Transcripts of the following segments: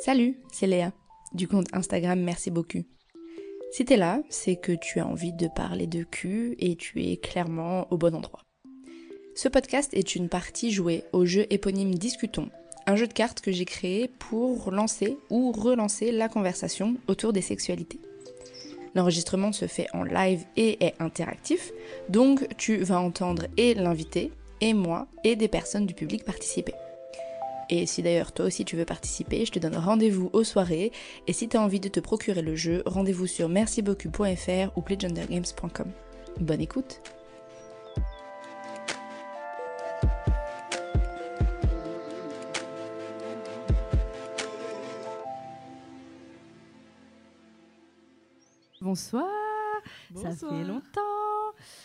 Salut, c'est Léa, du compte Instagram Merci beaucoup. Si t'es là, c'est que tu as envie de parler de cul et tu es clairement au bon endroit. Ce podcast est une partie jouée au jeu éponyme Discutons, un jeu de cartes que j'ai créé pour lancer ou relancer la conversation autour des sexualités. L'enregistrement se fait en live et est interactif, donc tu vas entendre et l'invité, et moi, et des personnes du public participer. Et si d'ailleurs toi aussi tu veux participer, je te donne rendez-vous aux soirées. Et si tu as envie de te procurer le jeu, rendez-vous sur mercibeaucoup.fr ou playgendergames.com. Bonne écoute Bonsoir. Ça fait longtemps.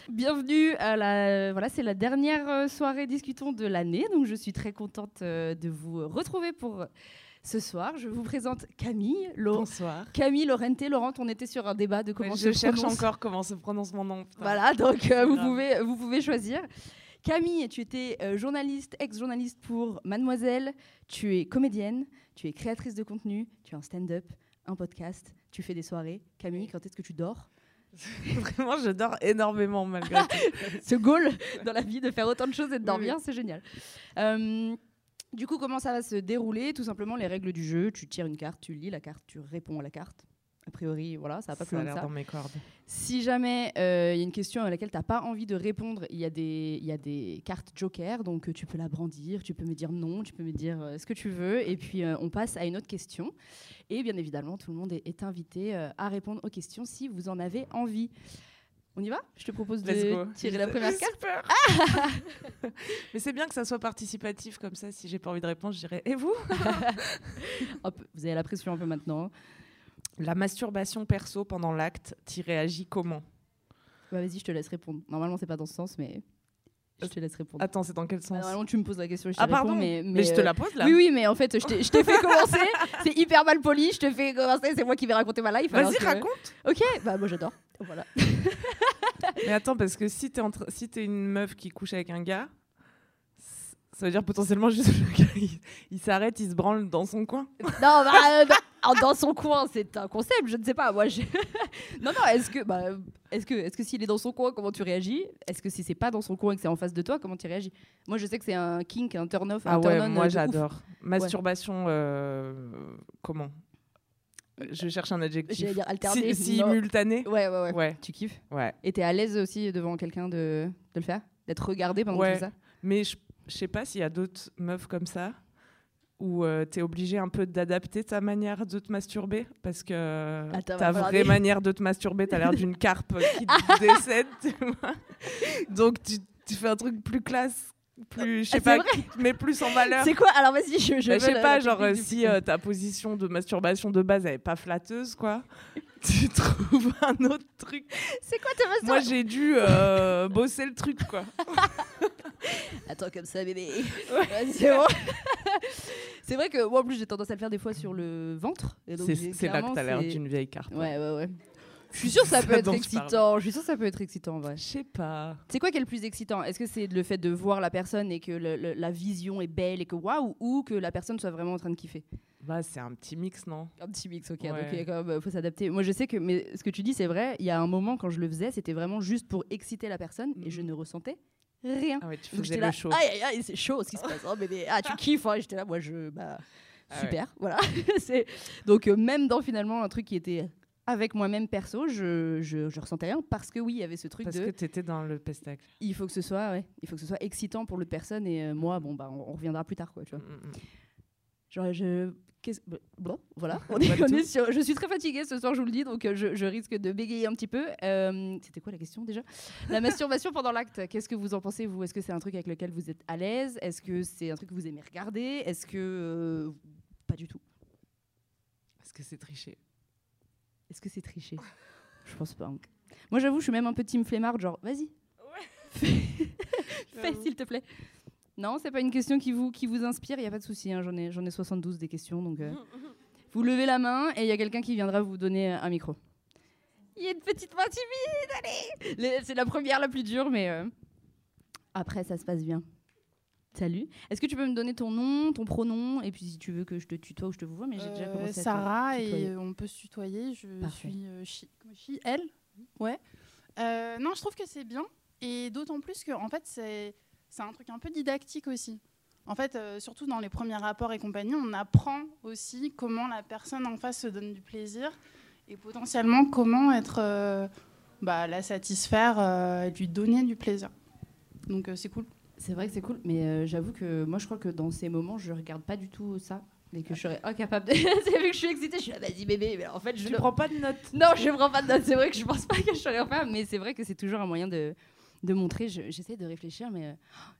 Bienvenue à la voilà, c'est la dernière euh, soirée discutons de l'année. Donc je suis très contente euh, de vous retrouver pour ce soir. Je vous présente Camille. Bonsoir. Camille Laurente. Laurent, on était sur un débat de comment Ouais, se je cherche prononce. encore comment se prononce mon nom. putain. Voilà, donc euh, vous pouvez vous pouvez choisir. Camille, tu étais euh, journaliste, ex-journaliste pour Mademoiselle, tu es comédienne, tu es créatrice de contenu, tu as un stand-up, un podcast, tu fais des soirées. Camille, quand est-ce que tu dors? Vraiment, je dors énormément malgré tout. ce goal dans la vie de faire autant de choses et de Oui, dormir, c'est génial. Euh, du coup, comment ça va se dérouler Tout simplement les règles du jeu? Tu tires une carte, tu lis la carte, tu réponds à la carte. A priori, voilà, ça va pas plus Ça a loin que ça. dans mes cordes. Si jamais euh, il y a une question à laquelle tu n'as pas envie de répondre, il y, a des- y a des cartes joker, donc euh, tu peux la brandir, tu peux me dire non, tu peux me dire euh, ce que tu veux, et puis euh, on passe à une autre question. Et bien évidemment, tout le monde est, est invité euh, à répondre aux questions si vous en avez envie. On y va? Je te propose de tirer la première carte. Super. Mais c'est bien que ça soit participatif comme ça. Si j'ai pas envie de répondre, je dirais Et vous? Hop, vous avez la pression un peu maintenant. La masturbation perso pendant l'acte, t'y réagis comment? Bah, Vas-y, je te laisse répondre. Normalement, c'est pas dans ce sens, mais je te laisse répondre. Attends, c'est dans quel Bah, sens? normalement, tu me poses la question je te Ah, réponds, pardon. mais, Mais, je te euh, la pose là. Oui, oui, mais en fait, je t'ai fait commencer. c'est hyper mal poli. Je te fais commencer. C'est moi qui vais raconter ma life. Vas-y, que- raconte. Ok, bah moi j'adore. Voilà. Mais attends, parce que si t'es train- si t'es une meuf qui couche avec un gars, ça veut dire potentiellement juste le gars, il, il s'arrête, il se branle dans son coin. non, bah, euh, bah, dans son coin, c'est un concept. Je ne sais pas. Moi, je... non, non. Est-ce que, bah, est-ce que, est-ce que s'il est dans son coin, comment tu réagis? Est-ce que si c'est pas dans son coin et que c'est en face de toi, comment tu réagis? Moi, je sais que c'est un kink, un turn off, un Ah turn ouais, on. moi ouf. j'adore. Masturbation, euh, comment? Je cherche un adjectif. J'allais dire alterné. Si-. Simultané Ouais, ouais, ouais. Ouais, Tu kiffes? Ouais. Et t'es à l'aise aussi devant quelqu'un de, de le faire? D'être regardé pendant que tu Ouais. fais ça? Mais je je sais pas s'il y a d'autres meufs comme ça où euh, t'es obligé un peu d'adapter ta manière de te masturber parce que Attends, ta vraie des- manière de te masturber, t'as l'air d'une carpe qui décède. tu vois. Donc tu, tu fais un truc plus classe, plus, je sais Ah, pas, c'est vrai qui te met plus en valeur. C'est quoi? Alors vas-y, je, je Bah, sais pas, genre euh, si euh, ta position de masturbation de base elle est pas flatteuse, quoi, tu trouves un autre truc. C'est quoi ta Moi masturbation j'ai dû euh, bosser le truc, quoi. Attends comme ça, bébé. Ouais, c'est bon. c'est vrai que moi, en plus, j'ai tendance à le faire des fois sur le ventre. C'est là que t'as l'air d'une vieille carte. Ouais, ouais, ouais. Je suis sûre que ça Ça peut être excitant. Je suis sûre que ça peut être excitant, en vrai. Je sais pas. C'est quoi qui est le plus excitant? Est-ce que c'est le fait de voir la personne et que le- le- la vision est belle et que waouh, ou que la personne soit vraiment en train de kiffer? Bah c'est un petit mix, non? Un petit mix, ok. Ouais. Donc quand même, faut s'adapter. Moi, je sais que, mais ce que tu dis, c'est vrai. Il y a un moment quand je le faisais, c'était vraiment juste pour exciter la personne et je Mhm. ne ressentais rien. Ah ouais, tu faisais le là, show. aïe aïe aïe, c'est chaud ce qui se passe. Oh, bébé, ah tu kiffes, hein. J'étais là, moi je, bah Ah ouais. super, voilà. c'est donc euh, même dans finalement un truc qui était avec moi-même perso, je, je, je ressentais rien parce que oui, il y avait ce truc Parce de, que t'étais dans le pestacle. il faut que ce soit, ouais, il faut que ce soit excitant pour l'autre personne et euh, moi, bon bah on, on reviendra plus tard quoi, tu vois. Mm, mm, mm. Genre je bon, voilà, on est, on sur- je suis très fatiguée ce soir, je vous le dis, donc euh, je, je risque de bégayer un petit peu. Euh, C'était quoi la question déjà? La masturbation pendant l'acte, qu'est-ce que vous en pensez, vous? Est-ce que c'est un truc avec lequel vous êtes à l'aise? Est-ce que c'est un truc que vous aimez regarder? Est-ce que. euh, pas du tout? Parce que c'est triché? Est-ce que c'est triché? Je pense pas. hein. Moi, j'avoue, je suis même un peu team flemmard, genre, vas-y. Fais, fais, s'il te plaît. Non, c'est pas une question qui vous, qui vous inspire, il n'y a pas de souci, hein, j'en ai, j'en ai 72 des questions, donc euh, vous levez la main et il y a quelqu'un qui viendra vous donner un micro. Il y a une petite main timide, allez C'est la première la plus dure, mais euh, après, ça se passe bien. Salut. Est-ce que tu peux me donner ton nom, ton pronom, et puis si tu veux que je te tutoie ou je te vois, mais j'ai déjà Euh, commencé à Sarah tutoyer. et on peut se tutoyer. Je Parfait. suis euh, chi, chi- elle? Ouais. Euh, non, je trouve que c'est bien et d'autant plus que en fait c'est c'est un truc un peu didactique aussi. En fait, euh, surtout dans les premiers rapports et compagnie, on apprend aussi comment la personne en face se donne du plaisir et potentiellement comment être euh, bah, la satisfaire euh, et lui donner du plaisir. Donc euh, c'est cool. C'est vrai que c'est cool, mais euh, j'avoue que moi je crois que dans ces moments je regarde pas du tout ça et que je serais incapable de. c'est vu que je suis excitée, je suis là, vas-y bébé, mais en fait je Tu le- prends pas de notes. Non, je prends pas de notes. C'est vrai que je pense pas que je saurais en faire, mais c'est vrai que c'est toujours un moyen de, de montrer. Je- J'essaie de réfléchir, mais euh,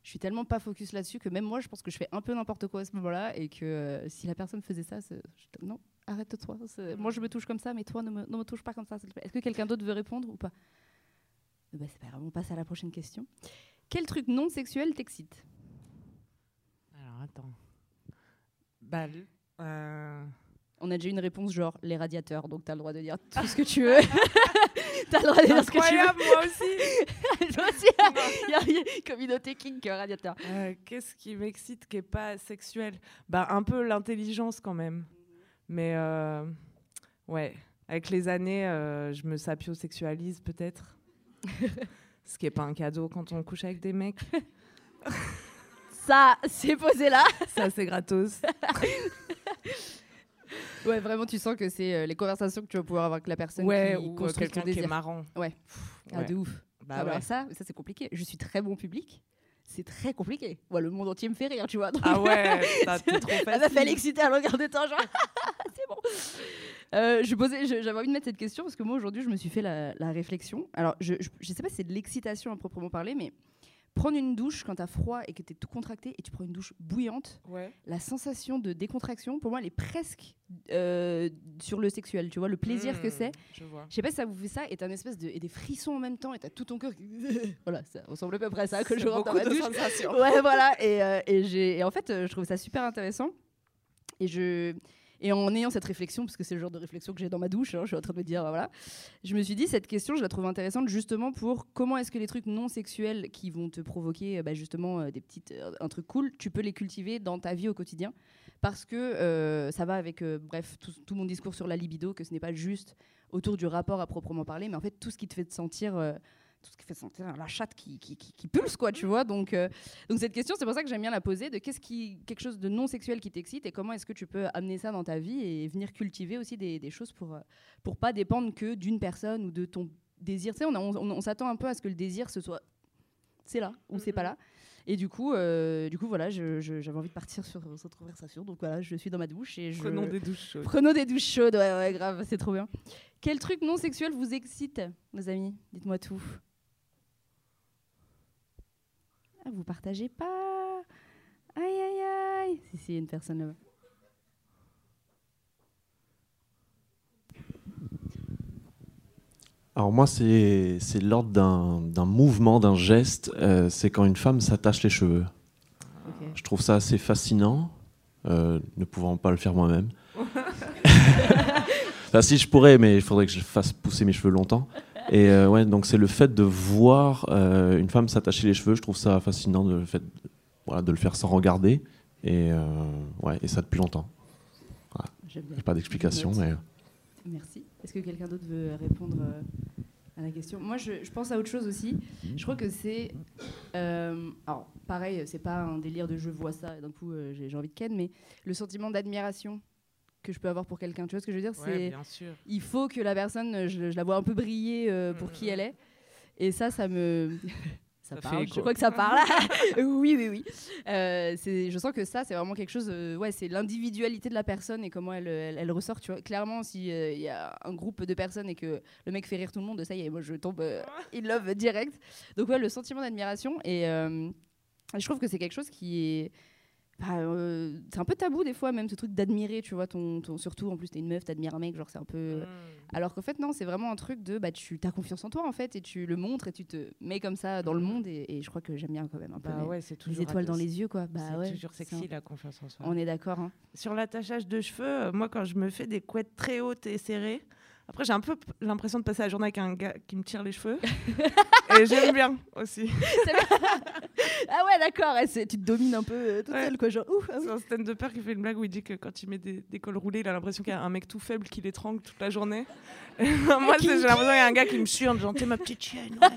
je suis tellement pas focus là-dessus que même moi, je pense que je fais un peu n'importe quoi à ce moment-là et que euh, si la personne faisait ça, je- non, arrête-toi. Moi, je me touche comme ça, mais toi, ne me, ne me touche pas comme ça. Est-ce que quelqu'un d'autre veut répondre ou pas? Ben, C'est pas grave, on passe à la prochaine question. Quel truc non sexuel t'excite? Alors attends. Bah, euh, On a déjà eu une réponse genre les radiateurs, donc t'as le droit de dire tout ce que tu veux. t'as le droit de dire ce que tu veux. Incroyable, moi aussi. Toi aussi, il y a- il y a une communauté kink radiateur. Euh, Qu'est-ce qui m'excite qui est pas sexuel? Bah un peu l'intelligence quand même. Mais euh, ouais, avec les années, euh, je me sapiosexualise peut-être. Ce qui est pas un cadeau quand on couche avec des mecs. Ça, c'est posé là. Ça c'est gratos. Ouais, vraiment, tu sens que c'est euh, les conversations que tu vas pouvoir avoir avec la personne Ouais, qui ou euh, construit quelqu'un qui est marrant. Ouais. Ah, Ouais. de ouf. Bah Ah, bah, ouais. ça, ça c'est compliqué. Je suis très bon public. C'est très compliqué. Ouais, le monde entier me fait rire, tu vois. donc- Ah ouais, ça, trop elle est facile. excitée à longueur de temps, genre. c'est bon. Euh, je posais, je- j'avais envie de mettre cette question parce que moi aujourd'hui je me suis fait la, la réflexion. Alors je, je sais pas si c'est de l'excitation à proprement parler, mais prendre une douche quand t'as froid et que t'es tout contracté et tu prends une douche bouillante, Ouais. la sensation de décontraction, pour moi, elle est presque euh, sur le sexuel. Tu vois, le plaisir que Mmh, c'est. Je sais pas si ça vous fait ça, et t'as une espèce de et des frissons en même temps, et t'as tout ton cœur. voilà, ça ressemble à peu près à ça que je rentre dans ma douche. sensations. Ouais, voilà. Et, euh, et, et en fait, euh, je trouve ça super intéressant. Et je. Et en ayant cette réflexion, parce que c'est le genre de réflexion que j'ai dans ma douche, hein, je suis en train de me dire, voilà, je me suis dit, cette question, je la trouve intéressante justement pour comment est-ce que les trucs non sexuels qui vont te provoquer euh, bah, justement euh, des petites, euh, un truc cool, tu peux les cultiver dans ta vie au quotidien. Parce que euh, ça va avec, euh, bref, tout, mon discours sur la libido, que ce n'est pas juste autour du rapport à proprement parler, mais en fait tout ce qui te fait te sentir, euh, tout ce qui fait sentir la chatte qui, qui, qui- qui pulse, quoi, tu vois. Donc, euh, donc cette question, c'est pour ça que j'aime bien la poser, de qu'est-ce qui, quelque chose de non sexuel qui t'excite et comment est-ce que tu peux amener ça dans ta vie et venir cultiver aussi des, des choses pour, euh, pour pas dépendre que d'une personne ou de ton désir. Tu sais, on, a- on, on s'attend un peu à ce que le désir, ce soit c'est là ou c'est pas là. Et du coup, euh, du coup voilà, j'avais envie de partir sur cette conversation. Donc voilà, je suis dans ma douche et je... Prenons des douches chaudes. Prenons des douches chaudes, ouais, ouais, grave, c'est trop bien. Quel truc non sexuel vous excite, mes amis? Dites-moi tout. Ah, vous partagez pas Aïe, aïe, aïe Si, si, il y a une personne là-bas. Alors moi, c'est l'ordre d'un mouvement, d'un geste. euh, c'est quand une femme s'attache les cheveux. Je trouve ça assez fascinant, euh, ne pouvant pas le faire moi-même. enfin, si je pourrais, mais il faudrait que je fasse pousser mes cheveux longtemps. Et euh, ouais, donc c'est le fait de voir euh, une femme s'attacher les cheveux. Je trouve ça fascinant de le fait, de- voilà, de le faire sans regarder. Et euh, ouais, et ça depuis longtemps. J'ai pas d'explication, mais Merci. Est-ce que quelqu'un d'autre veut répondre euh, à la question? Moi, je, je pense à autre chose aussi. Je crois que c'est. alors, pareil, c'est pas un délire de je vois ça et d'un coup j'ai envie de ken, mais le sentiment d'admiration que je peux avoir pour quelqu'un. Tu vois ce que je veux dire? Ouais, C'est il faut que la personne, euh, je, je la vois un peu briller euh, pour Mm, qui mm, elle est. Et ça, ça me. ça Ça parle, je crois que ça parle. oui, oui, oui. Euh, je sens que ça, c'est vraiment quelque chose. euh, ouais, c'est l'individualité de la personne et comment elle, elle, elle ressort. Tu vois. Clairement, s'il y a un groupe de personnes et que le mec fait rire tout le monde, ça y est, moi je tombe in love direct. Donc, ouais, le sentiment d'admiration. Et je trouve que c'est quelque chose qui est. bah, euh, c'est un peu tabou des fois même ce truc d'admirer tu vois ton, ton- surtout en plus t'es une meuf t'admires un mec genre c'est un peu Mmh. alors qu'en fait, non, c'est vraiment un truc de bah, tu as confiance en toi en fait et tu le montres et tu te mets comme ça dans le monde. Et, et je crois que j'aime bien quand même un peu Bah les, ouais, les étoiles dans les yeux quoi. Bah c'est ouais, toujours sexy un- la confiance en soi. On est d'accord. hein. Sur l'attachage de cheveux, euh, moi quand je me fais des couettes très hautes et serrées, Après, j'ai un peu l'impression de passer la journée avec un gars qui me tire les cheveux. et j'aime bien aussi. Ah ouais, d'accord. tu te domines un peu euh, toute Ouais. seule, quoi. Genre, ouf, ah oui. C'est un stand-upper qui fait une blague où il dit que quand il met des, des cols roulés, il a l'impression qu'il y a un mec tout faible qui l'étrangle toute la journée. Et moi, j'ai l'impression qu'il y a un gars qui me chante, genre, t'es ma petite chienne. ouais.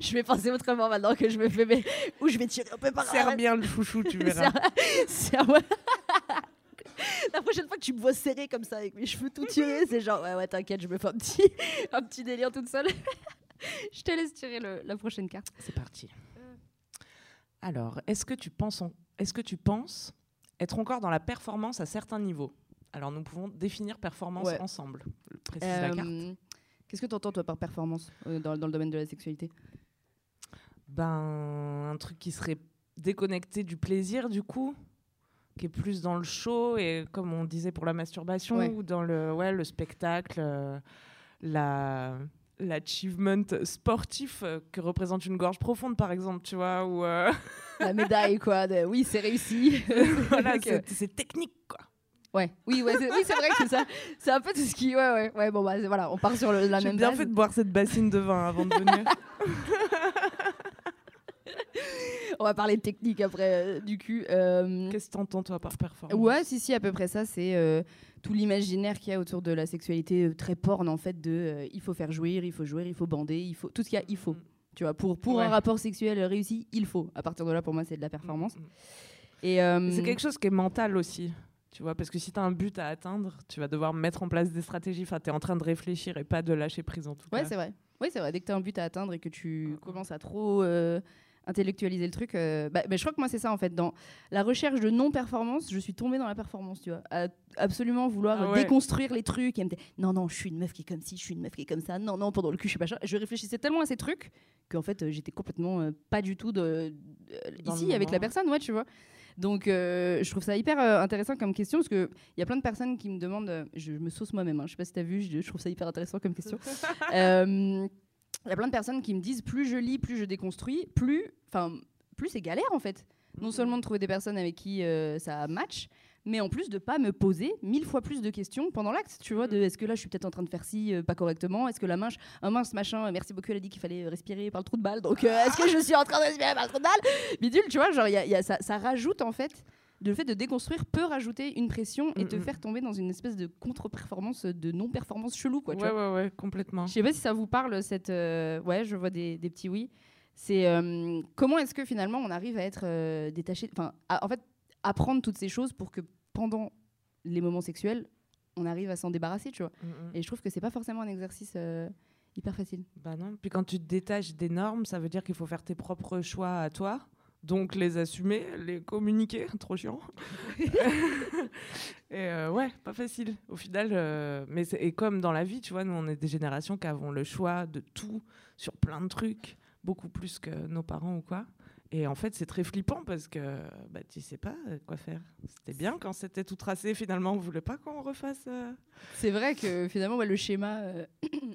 je vais penser autrement maintenant que je me fais. Mais... Ou je vais tirer un peu par Serre bien le chouchou, tu verras. Serre-moi. La prochaine fois que tu me vois serré comme ça avec mes cheveux tout tirés, c'est genre ouais ouais t'inquiète, je me fais un petit, un petit délire toute seule. je te laisse tirer le- la prochaine carte. C'est parti. Alors, est-ce que tu penses, en- est-ce que tu penses être encore dans la performance à certains niveaux? Alors, nous pouvons définir performance Ouais. ensemble. Précise la carte. Euh, Qu'est-ce que tu entends toi par performance euh, dans, dans le domaine de la sexualité? Ben, un truc qui serait déconnecté du plaisir, du coup, qui est plus dans le show et comme on disait pour la masturbation Ouais. ou dans le, ouais, le spectacle, euh, la l'achievement sportif euh, que représente une gorge profonde par exemple tu vois ou euh, La médaille quoi. de- oui c'est réussi. voilà c'est technique quoi Ouais, oui, ouais, c'est, oui, c'est vrai que c'est ça. C'est un peu tout ce qui. Ouais, ouais, ouais. Bon, bah, voilà, on part sur le- la j'ai même bien base. fait de boire cette bassine de vin avant de venir On va parler de technique après, euh, du cul. Euh, qu'est-ce que t'entends toi par performance? Ouais, si, si, à peu près ça. C'est euh, tout l'imaginaire qu'il y a autour de la sexualité très porn, en fait, de il faut faire jouir, il faut jouer, il faut bander, il faut. Tout ce qu'il y a, il faut. Tu vois, pour, pour Ouais. un rapport sexuel réussi, il faut. À partir de là, pour moi, c'est de la performance. Mm, mm. Et C'est quelque chose qui est mental aussi. Tu vois, parce que si tu as un but à atteindre, tu vas devoir mettre en place des stratégies. Enfin, tu es en train de réfléchir et pas de lâcher prise en tout Ouais, cas. c'est vrai. Oui, c'est vrai. Dès que tu as un but à atteindre et que tu commences à trop euh, intellectualiser le truc, euh, bah, bah, je crois que moi, c'est ça en fait. Dans la recherche de non-performance, je suis tombée dans la performance, tu vois. À absolument vouloir Ah euh, ouais. déconstruire les trucs et me dire non, non, je suis une meuf qui est comme ci, je suis une meuf qui est comme ça, non, non, pendant le cul, je suis pas Je réfléchissais tellement à ces trucs qu'en fait, euh, j'étais complètement euh, pas du tout de, le ici avec la personne, ouais, tu vois. Donc, euh, je trouve ça hyper euh, intéressant comme question parce qu'il y a plein de personnes qui me demandent. euh, je, je me sauce moi-même, hein, je sais pas si tu as vu, je, je trouve ça hyper intéressant comme question. Il y a plein de personnes qui me disent plus je lis, plus je déconstruis, plus, enfin, plus c'est galère en fait. Non seulement de trouver des personnes avec qui euh, ça match, mais en plus de pas me poser mille fois plus de questions pendant l'acte. Tu vois, de est-ce que là je suis peut-être en train de faire ci euh, pas correctement? Est-ce que la mince, un mince machin, euh, merci beaucoup, elle a dit qu'il fallait respirer par le trou de balle, donc euh, est-ce que je suis en train de respirer par le trou de balle? Bidule, tu vois, genre il y a- il y a- ça, ça rajoute en fait. Le fait de déconstruire peut rajouter une pression et te Mhm. faire tomber dans une espèce de contre-performance, de non-performance chelou. Quoi, tu ouais, vois. ouais, ouais, complètement. Je sais pas si ça vous parle, cette. euh, Ouais, je vois des, des petits oui. C'est euh, comment est-ce que finalement on arrive à être euh, détaché. Enfin, en fait, apprendre toutes ces choses pour que pendant les moments sexuels, on arrive à s'en débarrasser, tu vois. Mm, mm. Et je trouve que c'est pas forcément un exercice hyper facile. Bah non. Puis quand tu te détaches des normes, ça veut dire qu'il faut faire tes propres choix à toi. Donc les assumer, les communiquer, trop chiant. et euh, ouais, pas facile. Au final, euh, mais c'est- et comme dans la vie, tu vois, nous on est des générations qui avons le choix de tout sur plein de trucs, beaucoup plus que nos parents ou quoi. Et en fait, c'est très flippant parce que bah, tu sais pas euh, quoi faire. C'était bien quand c'était tout tracé. Finalement, on voulait pas qu'on refasse. euh, C'est vrai que finalement, ouais, le schéma euh,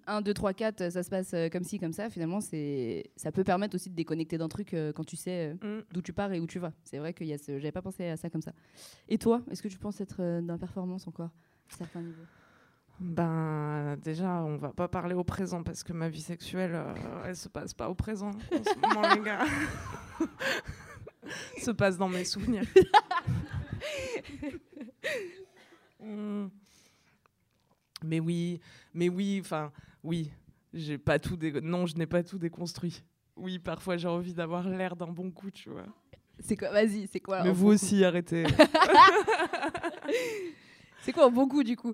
1, 2, 3, 4, ça se passe euh, comme ci, comme ça. Finalement, ça peut permettre aussi de déconnecter d'un truc euh, quand tu sais. mm. d'où tu pars et où tu vas. C'est vrai que ce... j'avais pas pensé à ça comme ça. Et toi, est-ce que tu penses être dans la performance encore à certains niveaux? Ben déjà, on va pas parler au présent parce que ma vie sexuelle, euh, elle se passe pas au présent en ce moment, les gars. se passe dans mes souvenirs. Mais oui, mais oui, enfin oui, j'ai pas tout dé- non, je n'ai pas tout déconstruit. Oui, parfois j'ai envie d'avoir l'air d'un bon coup, tu vois. C'est quoi Vas-y, c'est quoi Mais vous aussi, arrêtez. C'est quoi un bon coup du coup?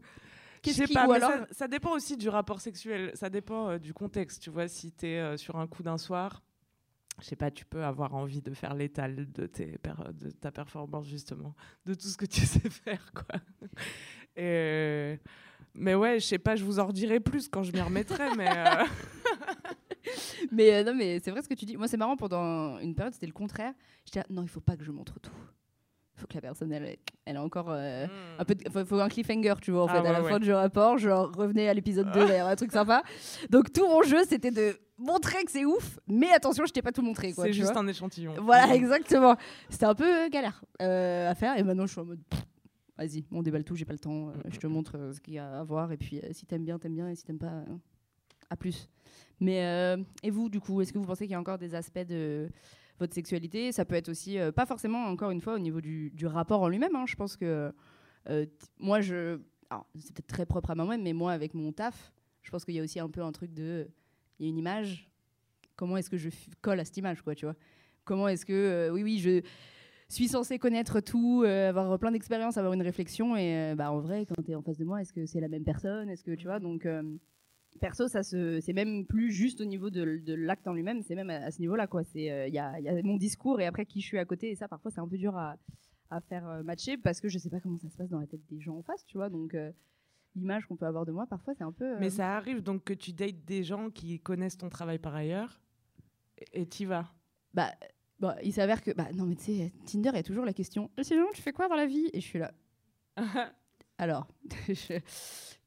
Qu'est-ce qui pas, ou mais alors ça, ça dépend aussi du rapport sexuel, ça dépend euh, du contexte. Tu vois, si tu es sur un coup d'un soir, je sais pas, tu peux avoir envie de faire l'étal de, tes per- de ta performance, justement, de tout ce que tu sais faire, quoi. Et, mais ouais, je sais pas, je vous en redirai plus quand je m'y remettrai, mais. euh, Mais euh, non, mais c'est vrai ce que tu dis. Moi, c'est marrant. Pendant une période, c'était le contraire. J'étais là, non, il faut pas que je montre tout. Faut que la personne, elle, elle a encore euh, un peu. de- faut, faut un cliffhanger, tu vois. En Ah fait, ouais, à la ouais. fin du rapport, genre revenez à l'épisode 2, il va y avoir un truc sympa. Donc tout mon jeu, c'était de montrer que c'est ouf, mais attention, je t'ai pas tout montré, quoi. C'est juste vois. un échantillon. Voilà, exactement. C'était un peu euh, galère euh, à faire. Et maintenant, je suis en mode. vas-y, on déballe tout, j'ai pas le temps, euh, je te montre ce qu'il y a à voir, et puis si t'aimes bien, t'aimes bien, et si t'aimes pas, à plus. Mais, et vous, du coup, est-ce que vous pensez qu'il y a encore des aspects de votre sexualité Ça peut être aussi, euh, pas forcément, encore une fois, au niveau du, rapport en lui-même. hein. Je pense que euh, moi, je. C'est peut-être très propre à moi-même, mais moi, avec mon taf, je pense qu'il y a aussi un peu un truc de. Il y a une image. Comment est-ce que je colle à cette image, quoi, tu vois? Comment est-ce que. euh, oui, oui, je suis censée connaître tout, avoir plein d'expériences, avoir une réflexion. Et bah, en vrai, quand tu es en face de moi, est-ce que c'est la même personne? Est-ce que tu vois? Donc, perso, ça se, c'est même plus juste au niveau de, de l'acte en lui-même, c'est même à, à ce niveau-là. quoi. C'est, euh, Il y, a, il y a mon discours et après qui je suis à côté. Et ça, parfois, c'est un peu dur à, à faire euh, matcher parce que je sais pas comment ça se passe dans la tête des gens en face, tu vois. Donc, euh, l'image qu'on peut avoir de moi, parfois, c'est un peu. euh, Mais ça arrive donc que tu dates des gens qui connaissent ton travail par ailleurs et tu vas. Bah, bon, il s'avère que. Bah, non, mais tu sais, Tinder, il y a toujours la question sinon, tu fais quoi dans la vie? Et je suis là. Alors, je-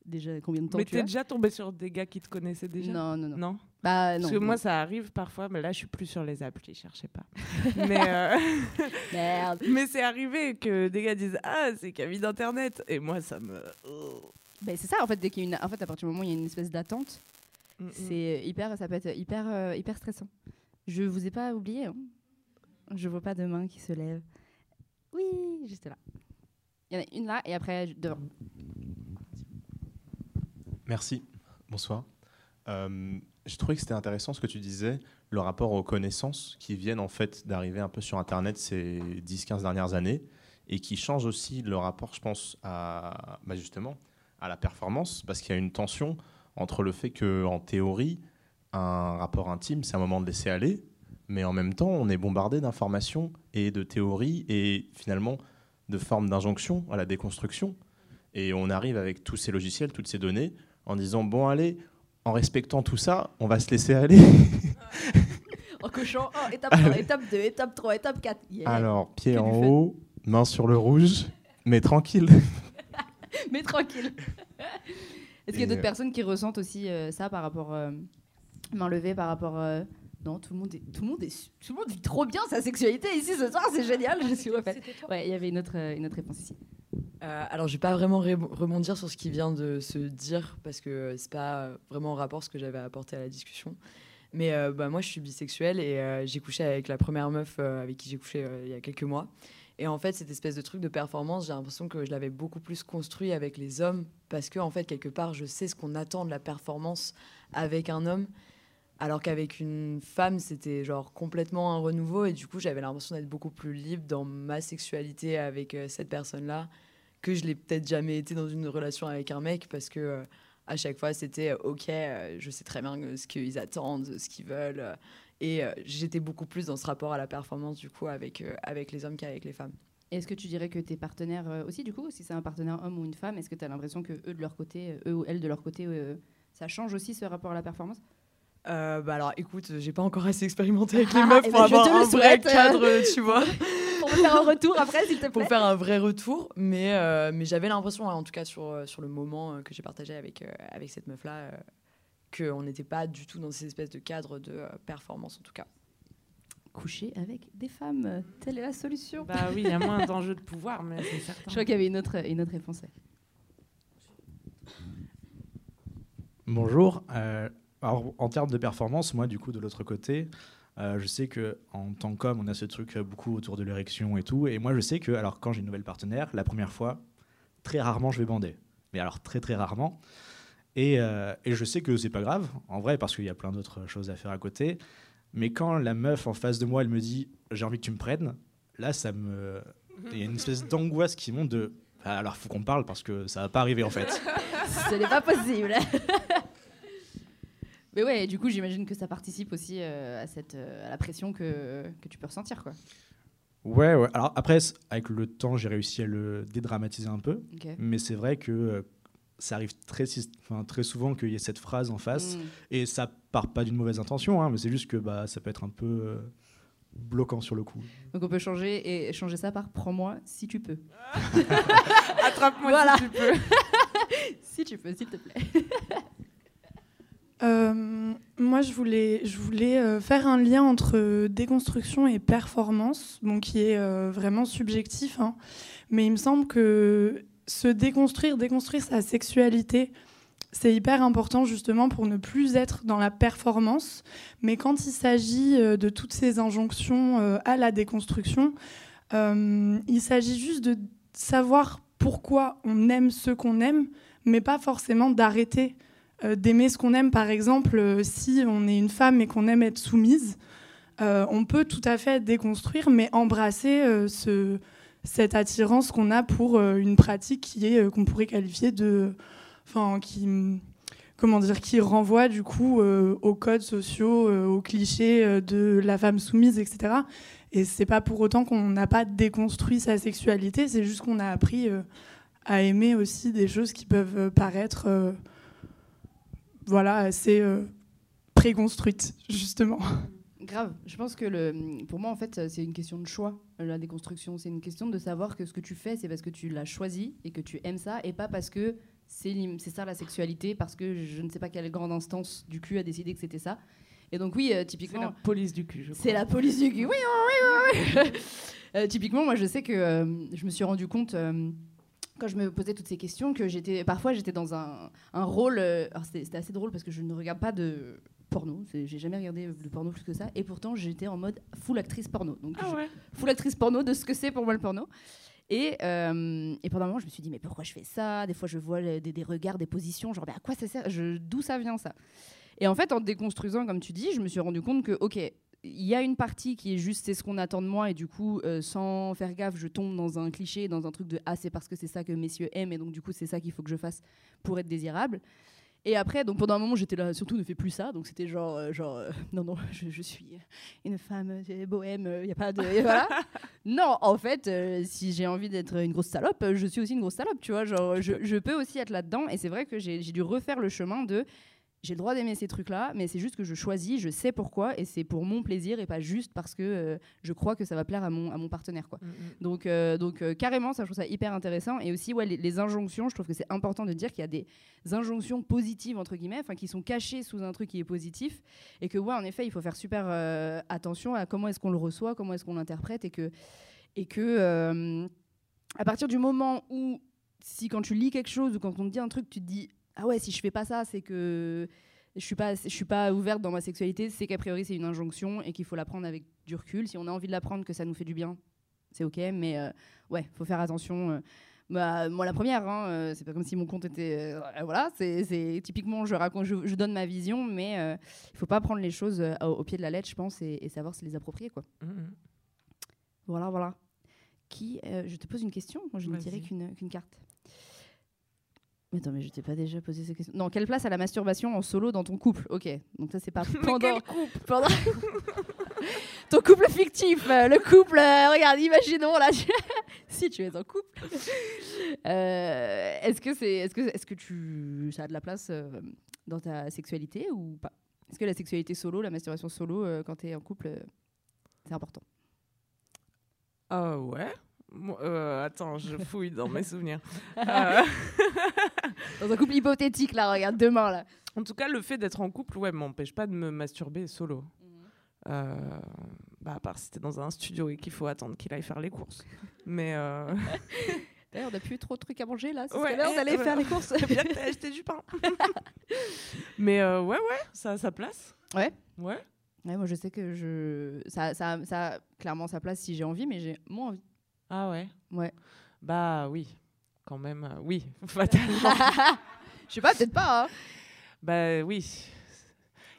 déjà, combien de temps Mais tu t'es as déjà tombé sur des gars qui te connaissaient déjà Non, non, non. Non Bah, non. Parce que non. moi, ça arrive parfois, mais là, je suis plus sur les applis, cherchez pas. mais euh, Merde. mais c'est arrivé que des gars disent Ah, c'est Camille d'Internet. Et moi, ça me. Oh. Bah, c'est ça, en fait, dès qu'il y a une. En fait, à partir du moment où il y a une espèce d'attente, Mm, c'est hyper. Ça peut être hyper, euh, hyper stressant. Je vous ai pas oublié, hein. Je vois pas de main qui se lève. Oui, juste là. Il y en a une là et après devant. Merci. Bonsoir. Euh, je trouvais que c'était intéressant ce que tu disais, le rapport aux connaissances qui viennent en fait d'arriver un peu sur Internet ces 10-15 dernières années et qui changent aussi le rapport, je pense, à bah, justement à la performance parce qu'il y a une tension entre le fait que en théorie, un rapport intime, c'est un moment de laisser aller, mais en même temps, on est bombardé d'informations et de théories et finalement de formes d'injonction à la déconstruction. Et on arrive avec tous ces logiciels, toutes ces données, en disant bon allez, en respectant tout ça, on va se laisser aller. En cochant, oh, étape 1, étape 2, étape 3, étape 4. Yeah. Alors pied Que en haut, main sur le rouge, mais tranquille. Mais tranquille. Est-ce qu'il y a d'autres euh, personnes qui ressentent aussi euh, ça par rapport. euh, main levée par rapport. Euh, Non, tout le, monde est, tout, le monde est, tout le monde vit trop bien sa sexualité ici ce soir, c'est génial, je suis refaite. Ouais, il y avait une autre, euh, une autre réponse ici. Euh, alors, je vais pas vraiment rebondir sur ce qui vient de se dire parce que c'est pas euh, vraiment en rapport ce que j'avais apporté à la discussion. Mais euh, bah, moi, je suis bisexuelle et euh, j'ai couché avec la première meuf euh, avec qui j'ai couché euh, il y a quelques mois. Et en fait, cette espèce de truc de performance, j'ai l'impression que je l'avais beaucoup plus construit avec les hommes parce que, en fait, quelque part, je sais ce qu'on attend de la performance avec un homme. Alors qu'avec une femme, c'était genre complètement un renouveau et du coup, j'avais l'impression d'être beaucoup plus libre dans ma sexualité avec euh, cette personne-là que je l'ai peut-être jamais été dans une relation avec un mec parce que euh, à chaque fois c'était euh, ok je sais très bien ce qu'ils attendent ce qu'ils veulent et j'étais beaucoup plus dans ce rapport à la performance du coup avec avec les hommes qu'avec les femmes. Est-ce que tu dirais que tes partenaires aussi, du coup, si c'est un partenaire homme ou une femme, est-ce que tu as l'impression que eux de leur côté, eux ou elles de leur côté, ça change aussi ce rapport à la performance? Euh, bah alors écoute j'ai pas encore assez expérimenté avec les Ah, meufs eh pour ben, avoir un vrai euh. cadre tu vois Pour me faire un retour après, s'il te pour plaît. faire un vrai retour mais euh, mais j'avais l'impression en tout cas sur sur le moment que j'ai partagé avec euh, avec cette meuf là qu'on n'était pas du tout dans ces espèces de cadres de performance en tout cas Coucher avec des femmes, telle est la solution. Bah oui, il y a moins d'enjeux de pouvoir, mais c'est certain. Je crois qu'il y avait une autre, une autre réponse. Bonjour. Euh, alors, en termes de performance, moi, du coup, de l'autre côté, euh, je sais que en tant qu'homme, on a ce truc euh, beaucoup autour de l'érection et tout. Et moi, je sais que, alors, quand j'ai une nouvelle partenaire, la première fois, très rarement, je vais bander. Mais alors, très, très rarement. Et, euh, et je sais que c'est pas grave, en vrai, parce qu'il y a plein d'autres choses à faire à côté. Mais quand la meuf en face de moi, elle me dit j'ai envie que tu me prennes, là, ça me. Il y a une espèce d'angoisse qui monte de. Ah, Alors, faut qu'on parle parce que ça va pas arriver en fait. Ce n'est pas possible. Mais ouais, du coup, j'imagine que ça participe aussi euh, à, cette, euh, à la pression que, que tu peux ressentir. Quoi. Ouais, ouais. Alors après, avec le temps, j'ai réussi à le dédramatiser un peu. Mais c'est vrai que euh, ça arrive très, très souvent qu'il y ait cette phrase en face. Mm. Et ça part pas d'une mauvaise intention, hein, mais c'est juste que bah, ça peut être un peu bloquant sur le coup. Donc on peut changer et changer ça par prends-moi si tu peux. Attrape-moi Voilà. si tu peux. si tu peux, s'il te plaît. Euh, moi, je voulais, euh, faire un lien entre déconstruction et performance, bon, qui est euh, vraiment subjectif. hein. Mais il me semble que se déconstruire, déconstruire sa sexualité, c'est hyper important justement pour ne plus être dans la performance. Mais quand il s'agit euh, de toutes ces injonctions euh, à la déconstruction, euh, il s'agit juste de savoir pourquoi on aime ce qu'on aime, mais pas forcément d'arrêter euh, d'aimer ce qu'on aime. Par exemple, euh, si on est une femme et qu'on aime être soumise, euh, on peut tout à fait déconstruire, mais embrasser euh, ce, cette attirance qu'on a pour euh, une pratique qui est euh, qu'on pourrait qualifier de, enfin, qui, comment dire, qui renvoie du coup euh, aux codes sociaux, euh, aux clichés euh, de la femme soumise, etc. Et c'est pas pour autant qu'on n'a pas déconstruit sa sexualité, c'est juste qu'on a appris euh, à aimer aussi des choses qui peuvent euh, paraître euh, voilà, assez euh, préconstruites, justement. Grave. Je pense que le, pour moi, en fait, c'est une question de choix, la déconstruction. C'est une question de savoir que ce que tu fais, c'est parce que tu l'as choisi et que tu aimes ça, et pas parce que c'est c'est ça la sexualité, parce que je ne sais pas quelle grande instance du cul a décidé que c'était ça. Et donc, oui, euh, C'est typiquement. la police du cul, je C'est la police du cul. Oui, oui, oui, oui. Euh, typiquement, moi, je sais que euh, je me suis rendu compte euh, quand je me posais toutes ces questions que j'étais parfois j'étais dans un, un rôle. euh, alors c'était assez drôle parce que je ne regarde pas de porno. J'ai jamais regardé de porno plus que ça. Et pourtant, j'étais en mode full actrice porno. Donc, Ah je- full actrice porno de ce que c'est pour moi le porno. Et, euh, et pendant un moment, je me suis dit, mais pourquoi je fais ça? Des fois, je vois des, des regards, des positions, genre, mais à quoi ça sert? D'où ça vient ça? Et en fait, en déconstruisant, comme tu dis, je me suis rendu compte que, ok, y a une partie qui est juste c'est ce qu'on attend de moi, et du coup, euh, sans faire gaffe, je tombe dans un cliché, dans un truc de ah, c'est parce que c'est ça que messieurs aiment, et donc du coup, c'est ça qu'il faut que je fasse pour être désirable. Et après, donc pendant un moment, j'étais là, surtout ne fais plus ça. Donc c'était genre, euh, genre euh, non, non, je, je suis une femme bohème, il n'y a pas de. voilà. non, en fait, si j'ai envie d'être une grosse salope, je suis aussi une grosse salope, tu vois. Genre, je, je peux aussi être là-dedans. Et c'est vrai que j'ai dû refaire le chemin de. J'ai le droit d'aimer ces trucs-là, mais c'est juste que je choisis, je sais pourquoi, et c'est pour mon plaisir et pas juste parce que euh, je crois que ça va plaire à mon, à mon partenaire. Quoi. Donc, euh, donc euh, carrément, ça, je trouve ça hyper intéressant. Et aussi, ouais, les, les injonctions, je trouve que c'est important de dire qu'il y a des injonctions positives, entre guillemets, qui sont cachées sous un truc qui est positif. Et que, ouais, en effet, il faut faire super attention à comment est-ce qu'on le reçoit, comment est-ce qu'on l'interprète. Et que, et que à partir du moment où, si quand tu lis quelque chose ou quand on te dit un truc, tu te dis, ah ouais, si je fais pas ça, c'est que je suis pas je suis pas ouverte dans ma sexualité c'est qu'a priori c'est une injonction et qu'il faut la prendre avec du recul si on a envie de la prendre que ça nous fait du bien c'est ok mais euh, ouais faut faire attention euh. Bah, moi la première hein, euh, c'est pas comme si mon compte était euh, voilà c'est typiquement je raconte je, je donne ma vision mais il faut pas prendre les choses au, au pied de la lettre je pense et, et savoir se les approprier quoi Mhm. voilà voilà qui je te pose une question moi je Vas-y. qu'une qu'une carte mais attends, mais je t'ai pas déjà posé ces questions. Non, quelle place a la masturbation en solo dans ton couple? Ok, donc ça c'est pas pendant. quel couple? pendant- ton couple fictif, euh, le couple. euh, regarde, imaginons là, si tu es en couple. Euh, est-ce que c'est, est-ce que, est-ce que tu, ça a de la place euh, dans ta sexualité ou pas? Est-ce que la sexualité solo, la masturbation solo, euh, quand tu es en couple, euh, c'est important? Ah ouais? Euh, Attends, je fouille dans mes souvenirs. Euh, Dans un couple hypothétique là, regarde demain là. en tout cas, le fait d'être en couple, ouais, m'empêche pas de me masturber solo. Euh, bah, à part si t'es dans un studio et qu'il faut attendre qu'il aille faire les courses. Mais D'ailleurs, on n'a plus trop de trucs à manger là. C'est Ouais, l'heure d'aller faire les courses. bien acheté du pain. Mais ouais, ouais, ça a sa place. Ouais. Ouais. Ouais, moi je sais que je ça, ça, ça a clairement sa place si j'ai envie, mais j'ai moins envie. Ah ouais? Ouais. Bah oui, quand même, euh, oui, fatalement. Je sais pas, peut-être pas. hein. Bah oui.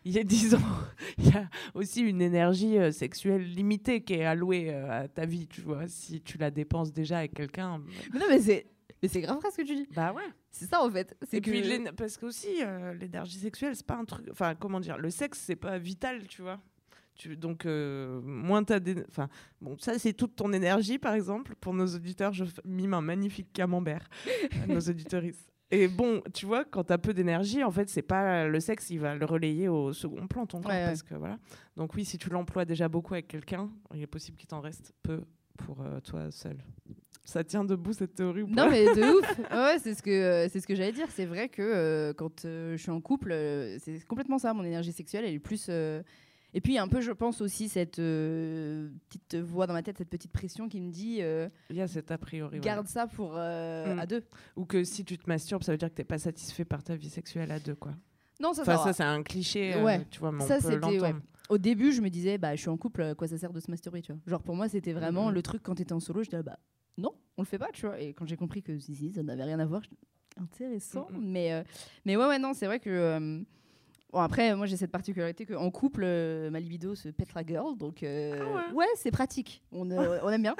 Il y a dix ans, il y a aussi une énergie euh, sexuelle limitée qui est allouée euh, à ta vie, tu vois. Si tu la dépenses déjà avec quelqu'un, Mais non, mais c'est mais c'est grave vrai ce que tu dis. bah ouais. C'est ça en fait. C'est Et que puis parce que aussi l'énergie sexuelle, c'est pas un truc. Enfin, comment dire, le sexe, c'est pas vital, tu vois. Tu, donc euh, moins t'as, d'é- enfin bon, ça c'est toute ton énergie, par exemple. Pour nos auditeurs, je mime un magnifique camembert à nos auditeuristes. Et bon, tu vois, quand t'as peu d'énergie, en fait, c'est pas le sexe, il va le relayer au second plan, ton corps, Ouais, parce que voilà. Donc oui, si tu l'emploies déjà beaucoup avec quelqu'un, il est possible qu'il t'en reste peu pour euh, toi seul. Ça tient debout cette théorie ou pas Non mais de ouf. Ouais, c'est ce que euh, c'est ce que j'allais dire. C'est vrai que euh, quand je suis en couple, c'est complètement ça. Mon énergie sexuelle, elle est plus. Et puis un peu, je pense aussi cette euh, petite voix dans ma tête, cette petite pression qui me dit euh, Il y a cet a priori. ouais. garde ça pour euh, Mm. à deux. Ou que si tu te masturbes, ça veut dire que t'es pas satisfait par ta vie sexuelle à deux, quoi. Non, ça, Enfin, ça, c'est un cliché, euh, Ouais. tu vois, mais Ça, c'était, ouais. Au début, je me disais, bah, je suis en couple, quoi ça sert de se masturber, tu vois. Genre pour moi, c'était vraiment Mhm. le truc quand t'étais en solo, je disais, bah non, on le fait pas, tu vois. Et quand j'ai compris que si, si, ça n'avait rien à voir, j'étais, intéressant. Mhm. Mais, mais ouais, ouais, non, c'est vrai que. Bon, après, moi j'ai cette particularité qu'en couple, euh, ma libido se pète la gueule, donc euh, Ah ouais, c'est pratique, on, euh, on aime bien.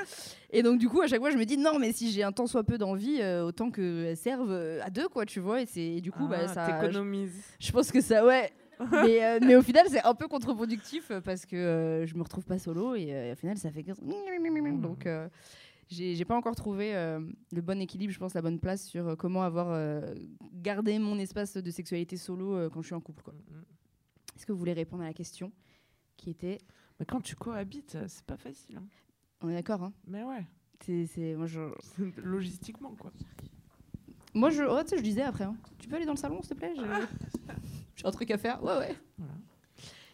Et donc du coup, à chaque fois, je me dis non, mais si j'ai un tant soit peu d'envie, autant qu'elle serve à deux, quoi, tu vois. Et, et du coup, bah, Ah, ça, T'économises. je pense que ça, ouais. mais, mais au final, c'est un peu contre-productif parce que je me retrouve pas solo et au final, ça fait. Donc, j'ai pas encore trouvé euh, le bon équilibre, je pense, la bonne place sur euh, comment avoir euh, gardé mon espace de sexualité solo quand je suis en couple. quoi. Est-ce que vous voulez répondre à la question qui était. Mais quand tu cohabites, c'est pas facile. hein. On est d'accord, hein Mais ouais, C'est- moi, je, logistiquement, quoi. moi, je, oh, je disais après. hein. Tu peux aller dans le salon, s'il te plaît? J'ai j'ai un truc à faire. Ouais, ouais. Voilà.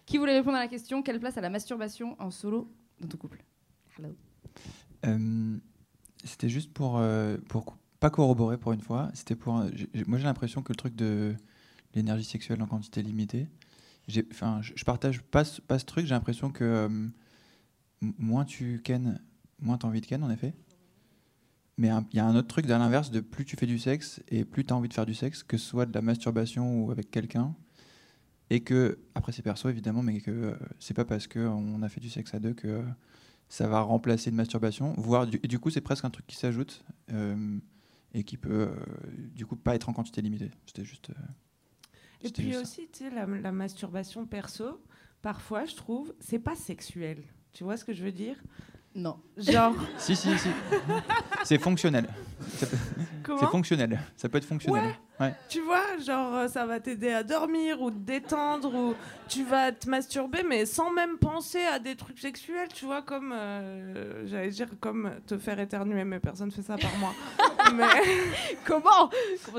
Qui voulait répondre à la question Quelle place a la masturbation en solo dans ton couple? Hello. Euh, c'était juste pour, euh, pour pas corroborer pour une fois. C'était pour. moi, j'ai l'impression que le truc de l'énergie sexuelle en quantité limitée, enfin, je, partage pas, pas ce truc. J'ai l'impression que euh, moins tu ken, moins tu as envie de ken, en effet. Mais il y a un autre truc de l'inverse de plus tu fais du sexe et plus tu as envie de faire du sexe, que ce soit de la masturbation ou avec quelqu'un. Et que, après c'est perso évidemment, mais que c'est pas parce qu'on a fait du sexe à deux que ça va remplacer une masturbation. Voire du, et du coup, c'est presque un truc qui s'ajoute euh, et qui peut euh, du coup pas être en quantité limitée. C'était juste. euh, Et puis juste aussi, tu sais, la, la masturbation perso, parfois, je trouve, c'est pas sexuel. Tu vois ce que je veux dire? Non. Genre, Si, si, si. c'est fonctionnel. Peut- C'est fonctionnel. Ça peut être fonctionnel. Ouais. Tu vois, genre euh, ça va t'aider à dormir ou te détendre ou tu vas te masturber mais sans même penser à des trucs sexuels, tu vois, comme euh, j'allais dire comme te faire éternuer, mais personne fait ça par moi. mais Comment?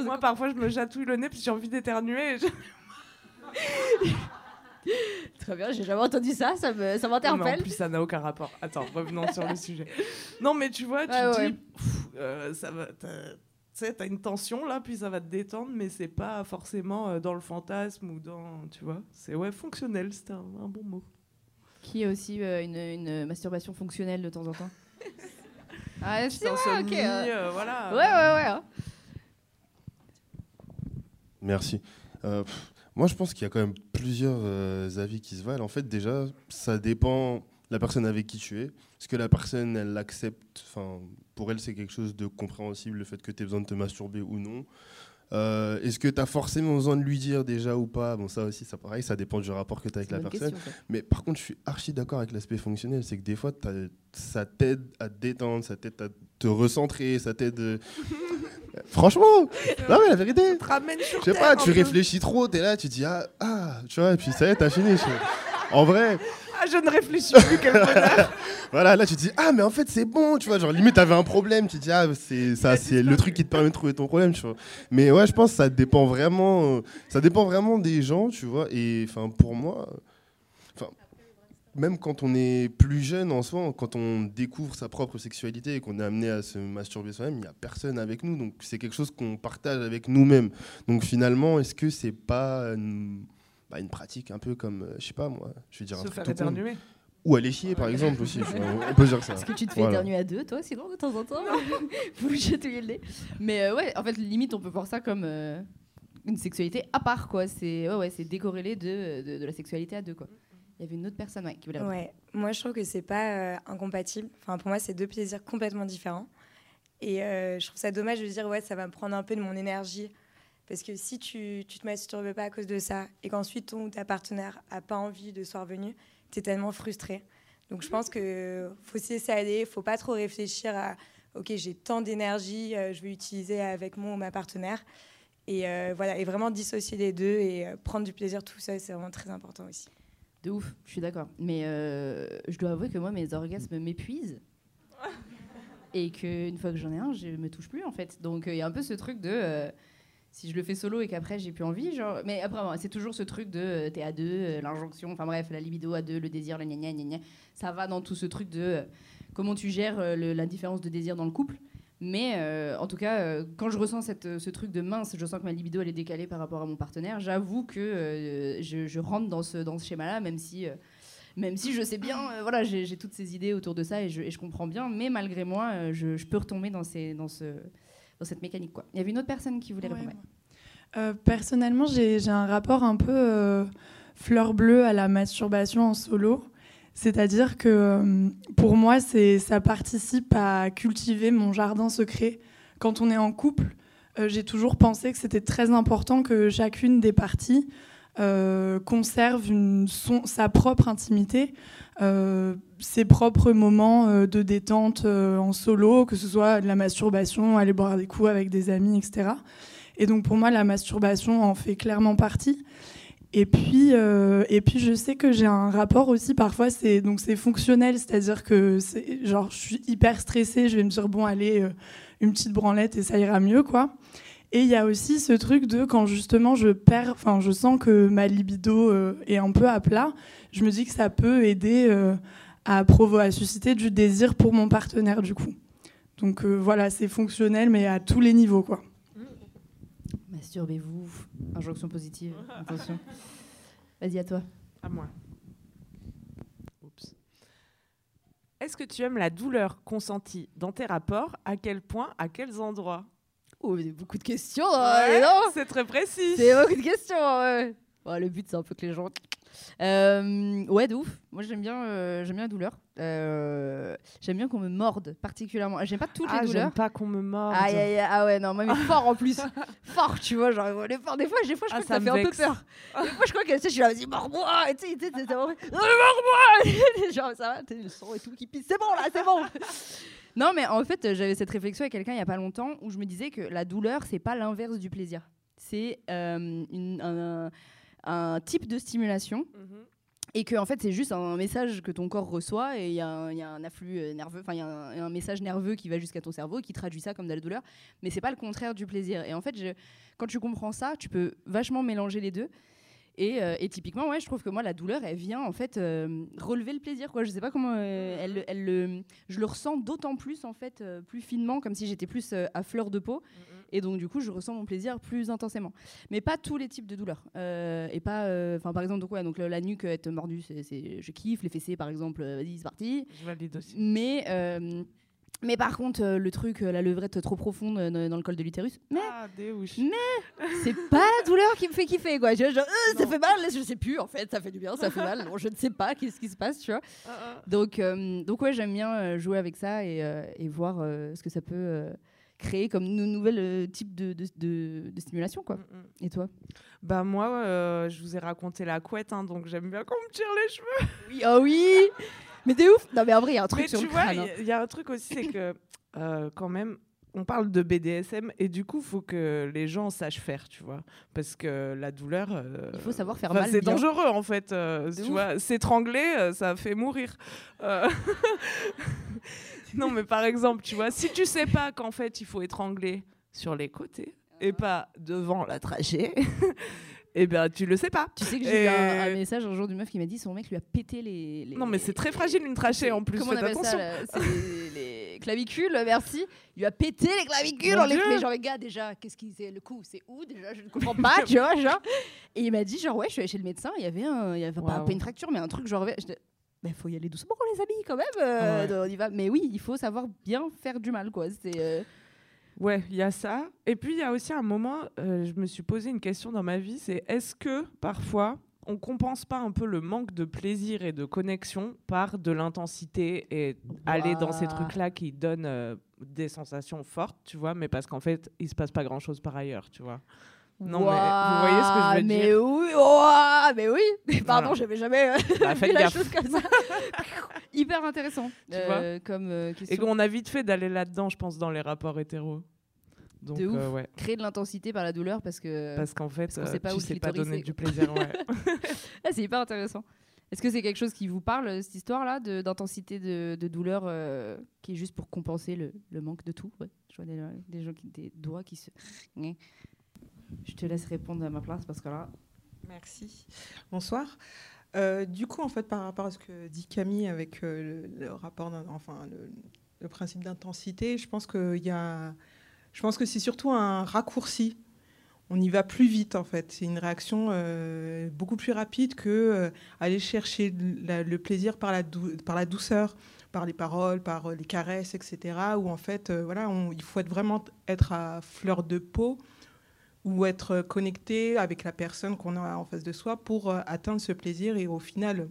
Moi parfois je me chatouille le nez puis j'ai envie d'éternuer. et je- Très bien, j'ai jamais entendu ça, ça me- ça Non, mais en m'interpelle. plus ça n'a aucun rapport. Attends, revenons sur le sujet. Non mais tu vois, tu Ouais, te ouais. dis, pff, euh, ça va. t'as- Tu sais, t'as une tension là, puis ça va te détendre, mais c'est pas forcément euh, dans le fantasme ou dans. Tu vois, c'est ouais, fonctionnel, c'est un, un bon mot. Qui a aussi euh, une, une masturbation fonctionnelle de temps en temps Ah, ouais, c'est Insomnie, ok. euh, euh, voilà. Ouais, ouais, ouais. hein. Merci. Euh, pff, moi, je pense qu'il y a quand même plusieurs euh, avis qui se valent. En fait, déjà, ça dépend de la personne avec qui tu es. Est-ce que la personne, elle l'accepte? Enfin, pour elle, c'est quelque chose de compréhensible, le fait que tu aies besoin de te masturber ou non. Euh, Est-ce que tu as forcément besoin de lui dire déjà ou pas? Bon, ça aussi, ça pareil, ça dépend du rapport que tu as avec la personne. question. Mais par contre, je suis archi d'accord avec l'aspect fonctionnel. C'est que des fois, ça t'aide à te détendre, ça t'aide à te recentrer, ça t'aide. Franchement, non mais la vérité. Je sais pas, tu réfléchis trop, t'es là, tu dis ah, ah, tu vois, et puis ça y est, t'as fini. En vrai, Ah, je ne réfléchis plus, quel bonheur. voilà, là tu dis ah, mais en fait c'est bon, tu vois, genre limite t'avais un problème, tu dis ah, c'est ça, c'est le truc qui te permet de trouver ton problème, tu vois. Mais ouais, je pense que ça dépend vraiment, euh, ça dépend vraiment des gens, tu vois, et enfin pour moi, même quand on est plus jeune en soi, quand on découvre sa propre sexualité et qu'on est amené à se masturber soi-même, il n'y a personne avec nous. Donc c'est quelque chose qu'on partage avec nous-mêmes. Donc finalement, est-ce que c'est pas une, bah, une pratique un peu comme, euh, je sais pas moi, je vais dire un Se truc faire tout. Ou aller chier par exemple aussi. on peut dire ça. Est-ce que tu te fais Voilà. éternuer à deux, toi, sinon, de temps en temps? Vous lui chatouillez le nez. Mais euh, ouais, en fait, limite, on peut voir ça comme euh, une sexualité à part, quoi. C'est ouais, ouais, c'est décorrélé de, de, de la sexualité à deux, quoi. Il y avait une autre personne ouais, qui voulait. Ouais, moi je trouve que c'est pas euh, incompatible. Enfin, pour moi, c'est deux plaisirs complètement différents. Et euh, je trouve ça dommage de dire, ouais, ça va me prendre un peu de mon énergie. Parce que si tu, tu te masturbes pas à cause de ça, et qu'ensuite ton ou ta partenaire a pas envie de soir venu, tu es tellement frustré. Donc je pense que faut se laisser aller, faut pas trop réfléchir à, ok, j'ai tant d'énergie, euh, je vais utiliser avec mon ou ma partenaire. Et voilà, et vraiment dissocier les deux et prendre du plaisir tout seul, c'est vraiment très important aussi. De ouf, je suis d'accord. Mais euh, je dois avouer que moi, mes orgasmes m'épuisent. et qu'une fois que j'en ai un, je me touche plus en fait. Donc il y a un peu ce truc de euh, si je le fais solo et qu'après j'ai plus envie, genre. Mais après, c'est toujours ce truc de euh, t'es à deux, euh, l'injonction, enfin bref, la libido à deux, le désir, le gna gna gna gna. Ça va dans tout ce truc de euh, comment tu gères euh, le- la différence de désir dans le couple. Mais euh, en tout cas, euh, quand je ressens cette, ce truc de mince, je sens que ma libido elle est décalée par rapport à mon partenaire, j'avoue que euh, je, je rentre dans ce, dans ce schéma-là, même si. même si je sais bien, voilà, j'ai toutes ces idées autour de ça et je, et je comprends bien, mais malgré moi, je, je peux retomber dans, ces, dans, ce, dans cette mécanique. Quoi. Il y avait une autre personne qui voulait répondre. Personnellement, j'ai un rapport un peu fleur bleue à la masturbation en solo. C'est-à-dire que euh, pour moi, ça participe à cultiver mon jardin secret. Quand on est en couple, euh, j'ai toujours pensé que c'était très important que chacune des parties euh, conserve sa propre intimité, ses propres moments de détente en solo, que ce soit de la masturbation, aller boire des coups avec des amis, etc. Et donc pour moi, la masturbation en fait clairement partie. Et puis, euh, et puis je sais que j'ai un rapport aussi parfois, c'est donc c'est fonctionnel, c'est-à-dire que genre je suis hyper stressée, je vais me dire bon allez euh, une petite branlette et ça ira mieux quoi. Et il y a aussi ce truc de quand justement je perds, enfin je sens que ma libido euh, est un peu à plat, je me dis que ça peut aider à provo à susciter du désir pour mon partenaire du coup. Donc voilà, c'est fonctionnel mais à tous les niveaux quoi. Masturbez-vous. Injonction positive. Attention. Vas-y, à toi. À moi. Oups. Est-ce que tu aimes la douleur consentie dans tes rapports? À quel point À quels endroits? Oh, il y a beaucoup de questions. Ouais, non C'est très précis. C'est beaucoup de questions. ouais. Ouais, le but, c'est un peu que les gens. Euh, ouais, de ouf. Moi, j'aime bien, euh, j'aime bien la douleur. Euh, j'aime bien qu'on me morde particulièrement. J'aime pas toutes Ah, les douleurs. j'aime pas qu'on me morde. Aïe, aïe, aïe, ah ouais, non, moi, mais fort en plus. fort, tu vois. Genre, les forts, des fois, des fois, je Ah, crois que ça ça me fait un peu peur. Des fois, je crois que, tu sais, je suis là, vas-y, mords-moi. Et tu sais, mords-moi. Genre, ça va, sais, le sang et tout qui pisse. C'est bon, là, c'est bon. Non, mais en fait, j'avais cette réflexion avec quelqu'un il y a pas longtemps où je me disais que la douleur, c'est pas l'inverse du plaisir. C'est euh, une- un, un type de stimulation Mhm. et que en fait c'est juste un message que ton corps reçoit et il y, a un- il y a un afflux euh, nerveux, enfin il y a un, un message nerveux qui va jusqu'à ton cerveau et qui traduit ça comme de la douleur, mais c'est pas le contraire du plaisir. Et en fait, je- quand tu comprends ça, tu peux vachement mélanger les deux. Et, euh, et typiquement, ouais, je trouve que moi, la douleur, elle vient en fait euh, relever le plaisir. Quoi. Je sais pas comment euh, elle, le- elle le- je le ressens d'autant plus en fait, plus finement, comme si j'étais plus à fleur de peau. Et donc du coup, je ressens mon plaisir plus intensément. Mais pas tous les types de douleurs. Euh, et pas, euh, enfin par exemple, donc, ouais, donc le- la nuque être mordue, c'est, je kiffe. Les fessées, par exemple, euh, vas-y, c'est parti. Je valide aussi. Mais mais par contre, euh, le truc, euh, la levrette trop profonde euh, dans le col de l'utérus, mais Ah, des mais c'est pas la douleur qui me fait kiffer quoi. Genre, euh, ça fait mal, je sais plus en fait, ça fait du bien, ça fait mal. Bon, je ne sais pas qu'est-ce qui se passe, tu vois. Ah, ah. Donc, donc ouais, j'aime bien jouer avec ça et, et voir ce que ça peut créer comme nou- nouvel euh, type de, de, de- de stimulation quoi. Mm, mm. Et toi? Bah moi, euh, je vous ai raconté la couette, hein, donc j'aime bien qu'on me tire les cheveux. Oui, ah oui. Mais t'es ouf. Non mais en vrai, il y a un truc Mais sur tu le vois, crâne. il hein. y a- il y, a un truc aussi, c'est que euh, quand même, on parle de BDSM et du coup, il faut que les gens sachent faire, tu vois, parce que la douleur, euh, Il faut savoir faire mal, C'est bien. dangereux en fait, euh, De tu ouf. vois, s'étrangler, euh, ça fait mourir. Euh, non, mais par exemple, tu vois, si tu sais pas qu'en fait, il faut étrangler sur les côtés et pas devant la trachée. Eh ben, tu le sais pas. Tu sais que j'ai eu un, message un jour d'une meuf qui m'a dit son mec lui a pété les. les- Non, mais c'est très fragile une trachée en plus. Comment on appelle attention. ça les, les clavicules, merci. Il lui a pété les clavicules. Mon en les... Genre, les gars, déjà, qu'est-ce qui c'est le coup C'est où déjà Je ne comprends pas, tu vois, genre. Et il m'a dit, genre, ouais, je suis allée chez le médecin, il y avait un. Il y avait pas une fracture, mais un truc, genre. Il faut y aller doucement, les amis, quand même. euh, Ouais. on y va. Mais oui, il faut savoir bien faire du mal, quoi. C'est. euh, Ouais, il y a ça. Et puis il y a aussi un moment, euh, je me suis posé une question dans ma vie, c'est est-ce que parfois on compense pas un peu le manque de plaisir et de connexion par de l'intensité et aller dans ces trucs-là qui donnent des sensations fortes, tu vois, mais parce qu'en fait, il se passe pas grand-chose par ailleurs, tu vois. Non, mais vous voyez ce que je veux mais dire oui, mais oui. Mais pardon, Voilà. j'avais jamais euh, Bah, vu faites la gaffe. chose comme ça. Hyper intéressant. Tu euh, comme euh, Et question. qu'on a vite fait d'aller là-dedans, je pense, dans les rapports hétéros. Donc, De ouf. euh, ouais. Créer de l'intensité par la douleur parce que Parce qu'en fait, qu'on sait euh, pas tu sais pas donner du plaisir. Ouais. Ah, c'est hyper intéressant. Est-ce que c'est quelque chose qui vous parle, cette histoire-là, de- d'intensité de, de douleur euh, qui est juste pour compenser le, le manque de tout? Ouais. Je vois des, des gens qui des doigts qui se. Je te laisse répondre à ma place parce que là. Merci. Bonsoir. Euh, du coup, en fait, par rapport à ce que dit Camille avec euh, le, rapport, enfin le, principe d'intensité, je pense qu'il y a, je pense que c'est surtout un raccourci. On y va plus vite, en fait. C'est une réaction euh, beaucoup plus rapide que aller chercher le plaisir par la, douceur, par les paroles, par les caresses, etc. Où en fait, voilà, il faut être vraiment être à fleur de peau ou être connecté avec la personne qu'on a en face de soi pour euh, atteindre ce plaisir. Et au final,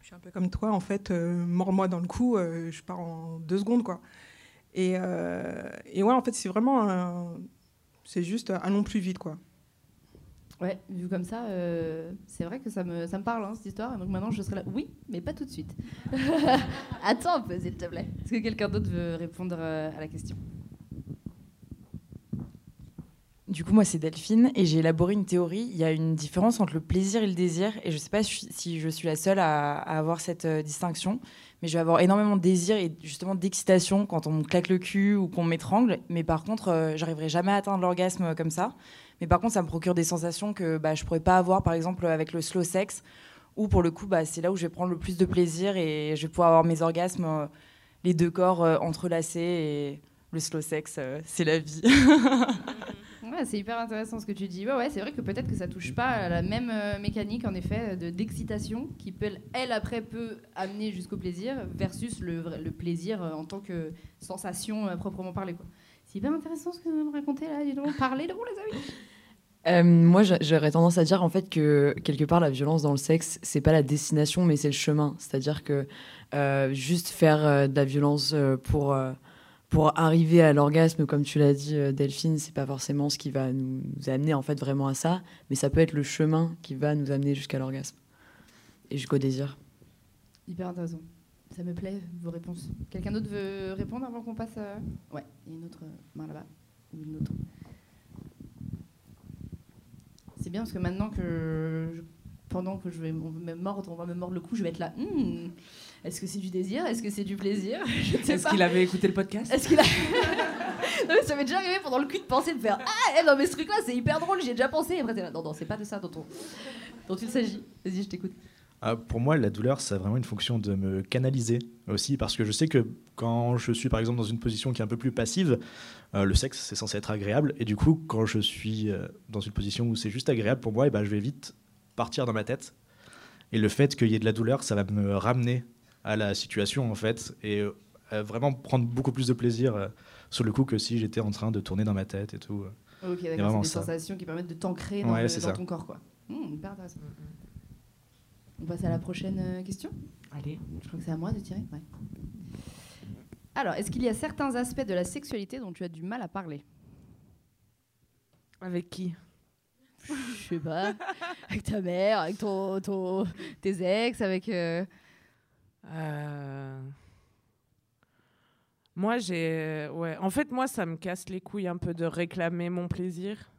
je suis un peu comme toi, en fait, euh, mords-moi dans le cou, euh, je pars en deux secondes, quoi. Et, ouais, en fait, c'est vraiment C'est juste, allons plus vite, quoi. Ouais, vu comme ça, c'est vrai que ça me, ça me parle, hein, cette histoire. Donc maintenant, je serai là. Oui, mais pas tout de suite. Attends un peu, s'il te plaît. Est-ce que quelqu'un d'autre veut répondre à la question Du coup, moi, c'est Delphine et j'ai élaboré une théorie. Il y a une différence entre le plaisir et le désir. Et je ne sais pas si je suis la seule à, avoir cette euh, distinction, mais je vais avoir énormément de désir et justement d'excitation quand on me claque le cul ou qu'on m'étrangle. Mais par contre, euh, j'arriverai jamais à atteindre l'orgasme comme ça. Mais par contre, ça me procure des sensations que bah, je pourrais pas avoir, par exemple, avec le slow sex, où pour le coup, bah, c'est là où je vais prendre le plus de plaisir et je vais pouvoir avoir mes orgasmes, euh, les deux corps entrelacés et le slow sex, c'est la vie. C'est hyper intéressant ce que tu dis. Ouais, ouais, c'est vrai que peut-être que ça touche pas à la même euh, mécanique, en effet, de d'excitation qui peut, elle, après, peut amener jusqu'au plaisir versus le, le plaisir euh, en tant que sensation euh, proprement parlée. quoi. C'est hyper intéressant ce que vous me racontez là. Dis donc, parlez donc, les amis. Moi, j'a- j'aurais tendance à dire en fait que quelque part la violence dans le sexe, c'est pas la destination, mais c'est le chemin. C'est-à-dire que juste faire de la violence pour pour arriver à l'orgasme, comme tu l'as dit, euh, Delphine, c'est pas forcément ce qui va nous, amener en fait vraiment à ça, mais ça peut être le chemin qui va nous amener jusqu'à l'orgasme et jusqu'au désir. Hyper intéressant. Ça me plaît, vos réponses. Quelqu'un d'autre veut répondre avant qu'on passe à... Ouais, il y a une autre euh, main là-bas. Ou une autre. C'est bien parce que maintenant que... Pendant que je vais me mordre, on va me mordre le cou, je vais être là. Hmm, Est-ce que c'est du désir? Est-ce que c'est du plaisir? Je ne sais Est-ce qu'il avait écouté le podcast? Est-ce qu'il a... Non, mais ça m'est déjà arrivé pendant le cul de penser de faire Ah, eh, non, mais ce truc-là, c'est hyper drôle, j'y ai déjà pensé. Et après, là, non, non, c'est pas de ça dont, on... dont il s'agit. Vas-y, je t'écoute. Ah, pour moi, la douleur, ça a vraiment une fonction de me canaliser aussi, parce que je sais que quand je suis par exemple dans une position qui est un peu plus passive, euh, le sexe c'est censé être agréable, et du coup, quand je suis euh, dans une position où c'est juste agréable pour moi, et ben, je vais vite partir dans ma tête. Et le fait qu'il y ait de la douleur, ça va me ramener à la situation en fait, et euh, vraiment prendre beaucoup plus de plaisir euh, sur le coup que si j'étais en train de tourner dans ma tête et tout. Ok, Il y a d'accord, c'est des ça. sensations qui permettent de t'ancrer dans, Ouais, le- c'est dans ça. ton corps, quoi. Hmm, hyper intéressant. On passe à la prochaine euh, question? Allez. Je crois que c'est à moi de tirer. Ouais. Alors, est-ce qu'il y a certains aspects de la sexualité dont tu as du mal à parler? Avec qui? Je sais pas. avec ta mère, avec ton, ton- tes ex, avec. euh, Euh, Moi, j'ai. Ouais. En fait, moi, ça me casse les couilles un peu de réclamer mon plaisir.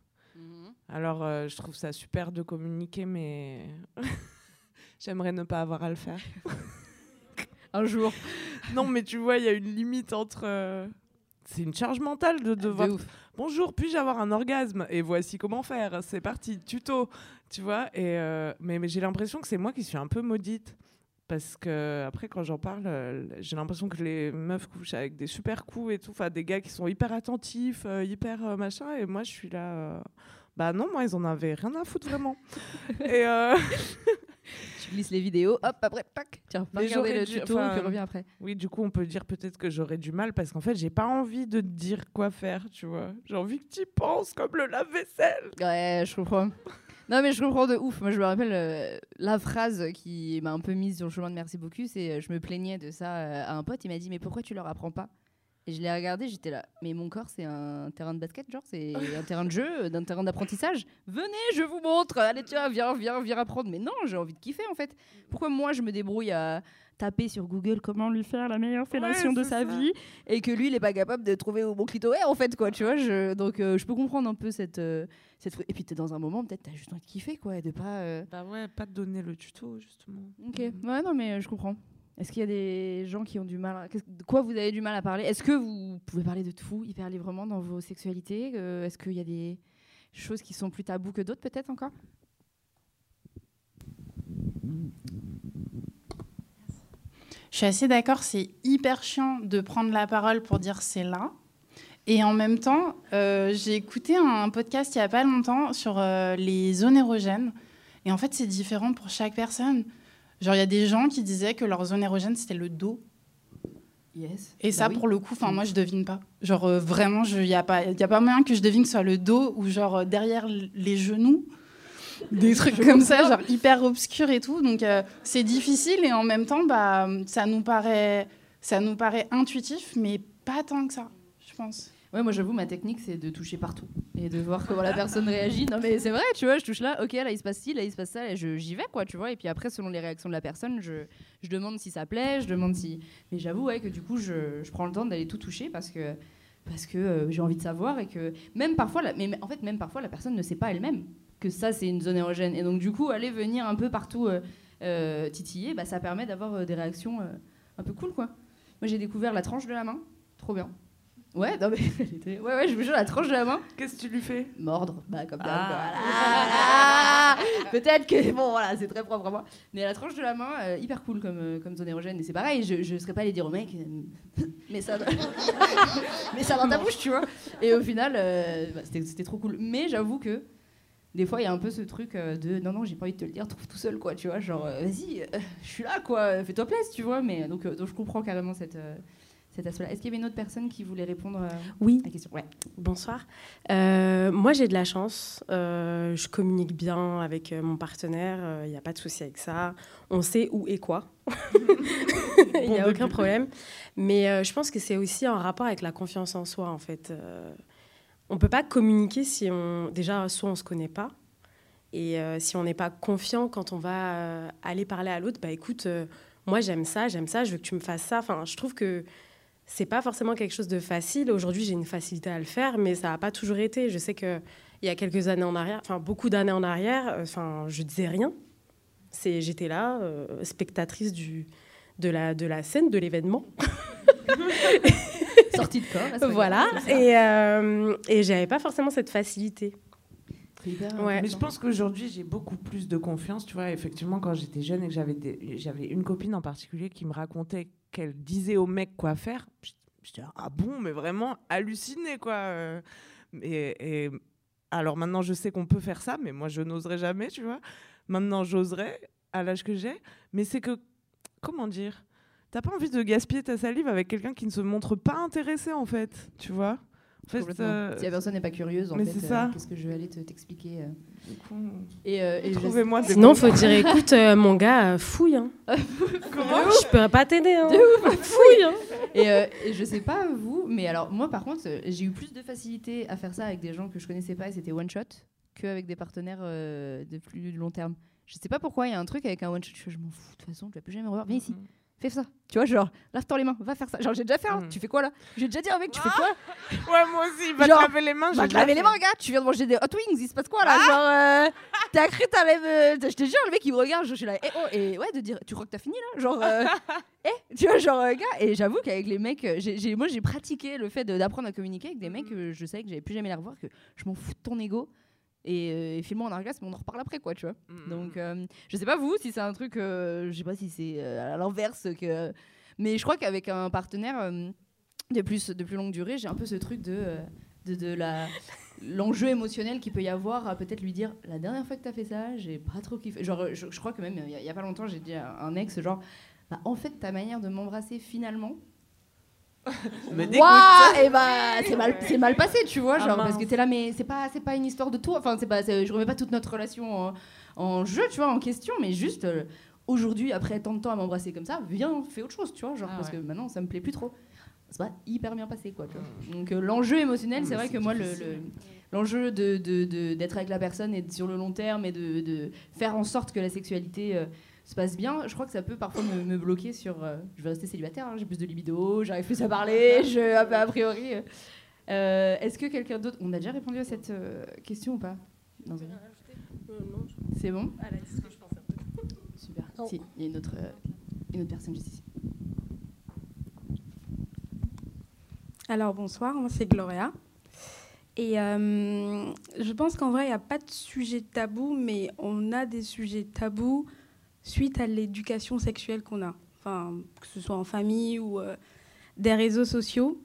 Alors, euh, je trouve ça super de communiquer, mais j'aimerais ne pas avoir à le faire. un jour. Non, mais tu vois, il y a une limite entre. euh, C'est une charge mentale de devoir. Bonjour, puis-je avoir un orgasme Et voici comment faire. C'est parti, tuto. Tu vois et euh, Mais, mais j'ai l'impression que c'est moi qui suis un peu maudite. Parce que, après, quand j'en parle, euh, j'ai l'impression que les meufs couchent avec des super coups et tout. Enfin, des gars qui sont hyper attentifs, euh, hyper euh, machin. Et moi, je suis là. Bah non, moi, ils en avaient rien à foutre vraiment. et. euh, Tu glisses les vidéos, hop, après, tac, Mais regarder le dû- tuto, puis reviens après. Oui, du coup, on peut dire peut-être que j'aurais du mal parce qu'en fait, j'ai pas envie de te dire quoi faire, tu vois. J'ai envie que tu penses comme le lave-vaisselle. Ouais, je comprends. Non, mais je comprends de ouf. Moi, je me rappelle euh, la phrase qui m'a un peu mise sur le chemin de merci beaucoup. C'est euh, je me plaignais de ça euh, à un pote. Il m'a dit Mais pourquoi tu leur apprends pas? Et je l'ai regardé, j'étais là. Mais mon corps, c'est un terrain de basket, genre, c'est un terrain de jeu, d'un terrain d'apprentissage. Venez, je vous montre. Allez, tiens, viens, viens, viens apprendre. Mais non, j'ai envie de kiffer, en fait. Pourquoi moi, je me débrouille à taper sur Google comment lui faire la meilleure fellation de sa ça. vie et que lui, il est pas capable de trouver où mon clitoris, en fait, quoi, tu vois. Je, donc, euh, je peux comprendre un peu cette. euh, cette et puis, t'es dans un moment, peut-être, t'as juste envie de kiffer, quoi, et de pas. euh, Bah ouais, pas de donner le tuto, justement. Ok, ouais, non, mais euh, je comprends. Est-ce qu'il y a des gens qui ont du mal à... De quoi vous avez du mal à parler? Est-ce que vous pouvez parler de tout hyper librement dans vos sexualités Euh, Est-ce qu'il y a des choses qui sont plus tabous que d'autres, peut-être encore? Je suis assez d'accord, c'est hyper chiant de prendre la parole pour dire c'est là. Et en même temps, euh, j'ai écouté un podcast il n'y a pas longtemps sur euh, les zones érogènes. Et en fait, c'est différent pour chaque personne. Genre, il y a des gens qui disaient que leur zone érogène, c'était le dos. Yes. Et ça, Bah oui. pour le coup, enfin, moi, je devine pas. Genre, euh, vraiment, il n'y a, pas- y a pas moyen que je devine que ce soit le dos ou genre derrière les genoux. Des trucs comme ça, genre hyper obscurs et tout. Donc, euh, c'est difficile et en même temps, bah, ça, nous paraît, ça nous paraît intuitif, mais pas tant que ça, je pense. Ouais, moi j'avoue, ma technique c'est de toucher partout et de voir comment la personne réagit. Non, mais c'est vrai, tu vois, je touche là, ok, là il se passe ci, là il se passe ça, et je- j'y vais quoi, tu vois. Et puis après, selon les réactions de la personne, je, je demande si ça plaît, je demande si. Mais j'avoue, ouais, que du coup, je, je prends le temps d'aller tout toucher parce que, parce que euh, j'ai envie de savoir et que même parfois, la, mais en fait, même parfois, la personne ne sait pas elle-même que ça c'est une zone érogène. Et donc, du coup, aller venir un peu partout euh, euh, titiller, bah, ça permet d'avoir euh, des réactions un peu cool quoi. Moi j'ai découvert la tranche de la main, trop bien. Ouais, non mais ouais, ouais, je vous jure, la tranche de la main. Qu'est-ce que tu lui fais? Mordre, bah comme. Ah. voilà. Peut-être que, bon voilà, c'est très propre à moi. Mais la tranche de la main, euh, hyper cool comme, comme zone érogène. Et c'est pareil, je, je serais pas allée dire au mec, mais ça, mais ça dans ta bouche, tu vois. Et au final, euh, bah, c'était c'était trop cool. Mais j'avoue que des fois, il y a un peu ce truc euh, de non, non, j'ai pas envie de te le dire, trouve tout seul, quoi, tu vois. Genre, euh, vas-y, euh, je suis là, quoi, fais-toi plaisir, tu vois. Mais donc, donc je comprends carrément cette, euh, cet aspect-là. Est-ce qu'il y avait une autre personne qui voulait répondre euh, Oui. à la question? Ouais. Bonsoir. Moi, j'ai de la chance. Je communique bien avec mon partenaire. Il n'y a pas de souci avec ça. On sait où et quoi. Il n'y a aucun problème. Mais je pense que c'est aussi en rapport avec la confiance en soi, en fait. On peut pas communiquer si on... Déjà, soit on se connaît pas. Et euh, si on n'est pas confiant quand on va euh, aller parler à l'autre, bah écoute, euh, moi j'aime ça, j'aime ça, je veux que tu me fasses ça. Enfin, je trouve que c'est pas forcément quelque chose de facile. Aujourd'hui, j'ai une facilité à le faire, mais ça n'a pas toujours été. Je sais que il y a quelques années en arrière, enfin beaucoup d'années en arrière, enfin je disais rien. C'est, j'étais là, spectatrice du, de la de la scène, de l'événement. Sortie de corps. voilà. Et euh, et j'avais pas forcément cette facilité. Ouais. Mais je pense qu'aujourd'hui, j'ai beaucoup plus de confiance. Tu vois, effectivement, quand j'étais jeune et que j'avais des- j'avais une copine en particulier qui me racontait qu'elle disait au mec quoi faire, disais ah bon, mais vraiment halluciné quoi. euh. Et, et alors maintenant, je sais qu'on peut faire ça, mais moi, je n'oserais jamais, tu vois. Maintenant, j'oserais à l'âge que j'ai, mais c'est que comment dire? T'as pas envie de gaspiller ta salive avec quelqu'un qui ne se montre pas intéressé en fait, tu vois? En fait, euh, Si la personne n'est pas curieuse, en mais fait, c'est euh, ça. qu'est-ce que je vais aller te- t'expliquer euh. Et, euh, et je- Trouvez-moi des Sinon, faut dire écoute, euh, mon gars, fouille. Hein. Comment? Je peux pas t'aider. Hein. De ouf, Fouille. Hein. Et, euh, et je sais pas vous, mais alors moi par contre, j'ai eu plus de facilité à faire ça avec des gens que je connaissais pas et c'était one shot qu'avec des partenaires euh, de plus long terme. Je sais pas pourquoi, il y a un truc avec un one shot, je, je m'en fous, de toute façon, tu vas plus jamais me revoir. Viens ici, fais ça. Tu vois, genre, lave-toi les mains, va faire ça. Genre, j'ai déjà fait, un, tu fais quoi là? J'ai déjà dit un mec, tu fais quoi? Ouais, moi aussi, va te Genre, laver les mains. Va te laver les mains, gars, tu viens de manger des hot wings, il se passe quoi là? Genre, euh, t'as cru t'allais me. Je te jure, le mec il me regarde, je suis là, eh oh, et ouais, de dire, tu crois que t'as fini là? Genre, euh, eh, tu vois, genre, euh, gars, et j'avoue qu'avec les mecs, euh, j'ai, j'ai- moi j'ai pratiqué le fait d'apprendre à communiquer avec des mecs que je savais que j'allais plus jamais les revoir, que je m'en fous de ton ego. Et, euh, et file-moi en orgasme, on en reparle après, quoi, tu vois. Donc, euh, je sais pas vous, si c'est un truc, euh, je sais pas si c'est euh, à l'inverse que. Mais je crois qu'avec un partenaire de, plus, de plus longue durée, j'ai un peu ce truc de, de, de la. L'enjeu émotionnel qu'il peut y avoir à peut-être lui dire la dernière fois que t'as fait ça, j'ai pas trop kiffé. Genre, je, je crois que même il y, a- il y a pas longtemps, j'ai dit à un ex, genre, bah, en fait, ta manière de m'embrasser finalement, Me dégoûte. et bah c'est mal, c'est mal passé, tu vois, Ah, genre parce que t'es là, mais c'est pas, c'est pas une histoire de toi. Enfin, c'est pas, je remets pas toute notre relation en, en jeu, tu vois, en question, mais juste euh, aujourd'hui, après tant de temps à m'embrasser comme ça, viens, fais autre chose, tu vois, genre Ah parce ouais. que maintenant ça me plaît plus trop. c'est pas hyper bien passé quoi. tu vois. Donc euh, l'enjeu émotionnel, c'est vrai que moi le, le- l'enjeu de, de- de- d'être avec la personne et de- sur le long terme et de, de faire en sorte que la sexualité euh, se passe bien, je crois que ça peut parfois me, me bloquer sur euh, je vais rester célibataire, hein, j'ai plus de libido, j'arrive plus à parler, je a, a priori. euh, euh, est-ce que quelqu'un d'autre on a déjà répondu à cette euh, question ou pas? Non, c'est bon? C'est bon Super. Si, il y a une autre, euh, une autre personne juste ici. Alors bonsoir, moi c'est Gloria. Et euh, je pense qu'en vrai, il n'y a pas de sujet tabou, mais on a des sujets tabous suite à l'éducation sexuelle qu'on a. Enfin, que ce soit en famille ou euh, des réseaux sociaux.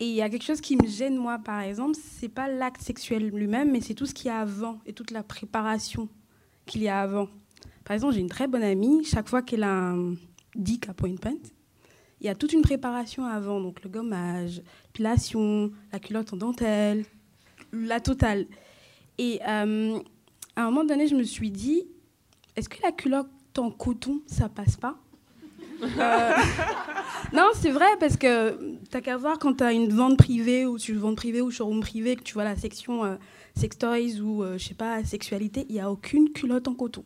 Et il y a quelque chose qui me gêne, moi, par exemple, c'est pas l'acte sexuel lui-même, mais c'est tout ce qu'il y a avant et toute la préparation qu'il y a avant. Par exemple, j'ai une très bonne amie, chaque fois qu'elle a un dick appointment, il y a toute une préparation avant, donc le gommage, l'épilation, la culotte en dentelle, la totale. Et euh, à un moment donné, je me suis dit, est-ce que la culotte en coton, ça passe pas Euh, Non, c'est vrai, parce que t'as qu'à voir quand t'as une vente privée, ou tu vente privée ou showroom privé, que tu vois la section euh, sex toys ou, euh, je sais pas, sexualité, il n'y a aucune culotte en coton.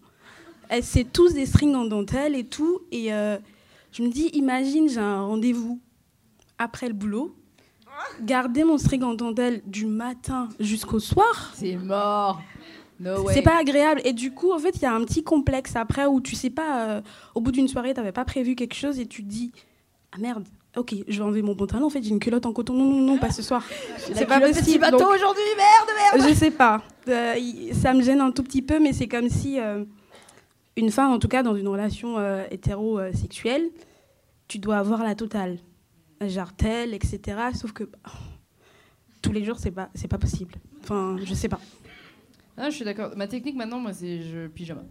C'est tous des strings en dentelle et tout, et... euh, je me dis, imagine, j'ai un rendez-vous après le boulot, garder mon string en dentelle du matin jusqu'au soir. C'est mort. No. C'est pas agréable. Et du coup, en fait, il y a un petit complexe après où tu sais pas, euh, au bout d'une soirée, t'avais pas prévu quelque chose et tu te dis, ah merde. Ok, je vais enlever mon pantalon. En fait, j'ai une culotte en coton. Non, non, non, pas ce soir. C'est pas culotte petit possible. bateau aujourd'hui, merde, merde. Je sais pas. Euh, ça me gêne un tout petit peu, mais c'est comme si euh, une femme, en tout cas dans une relation euh, hétérosexuelle, tu dois avoir la totale. Jartel, etc. Sauf que bah, tous les jours, c'est pas, c'est pas possible. Enfin, je sais pas. Ah, je suis d'accord. Ma technique maintenant, moi, c'est je pyjama.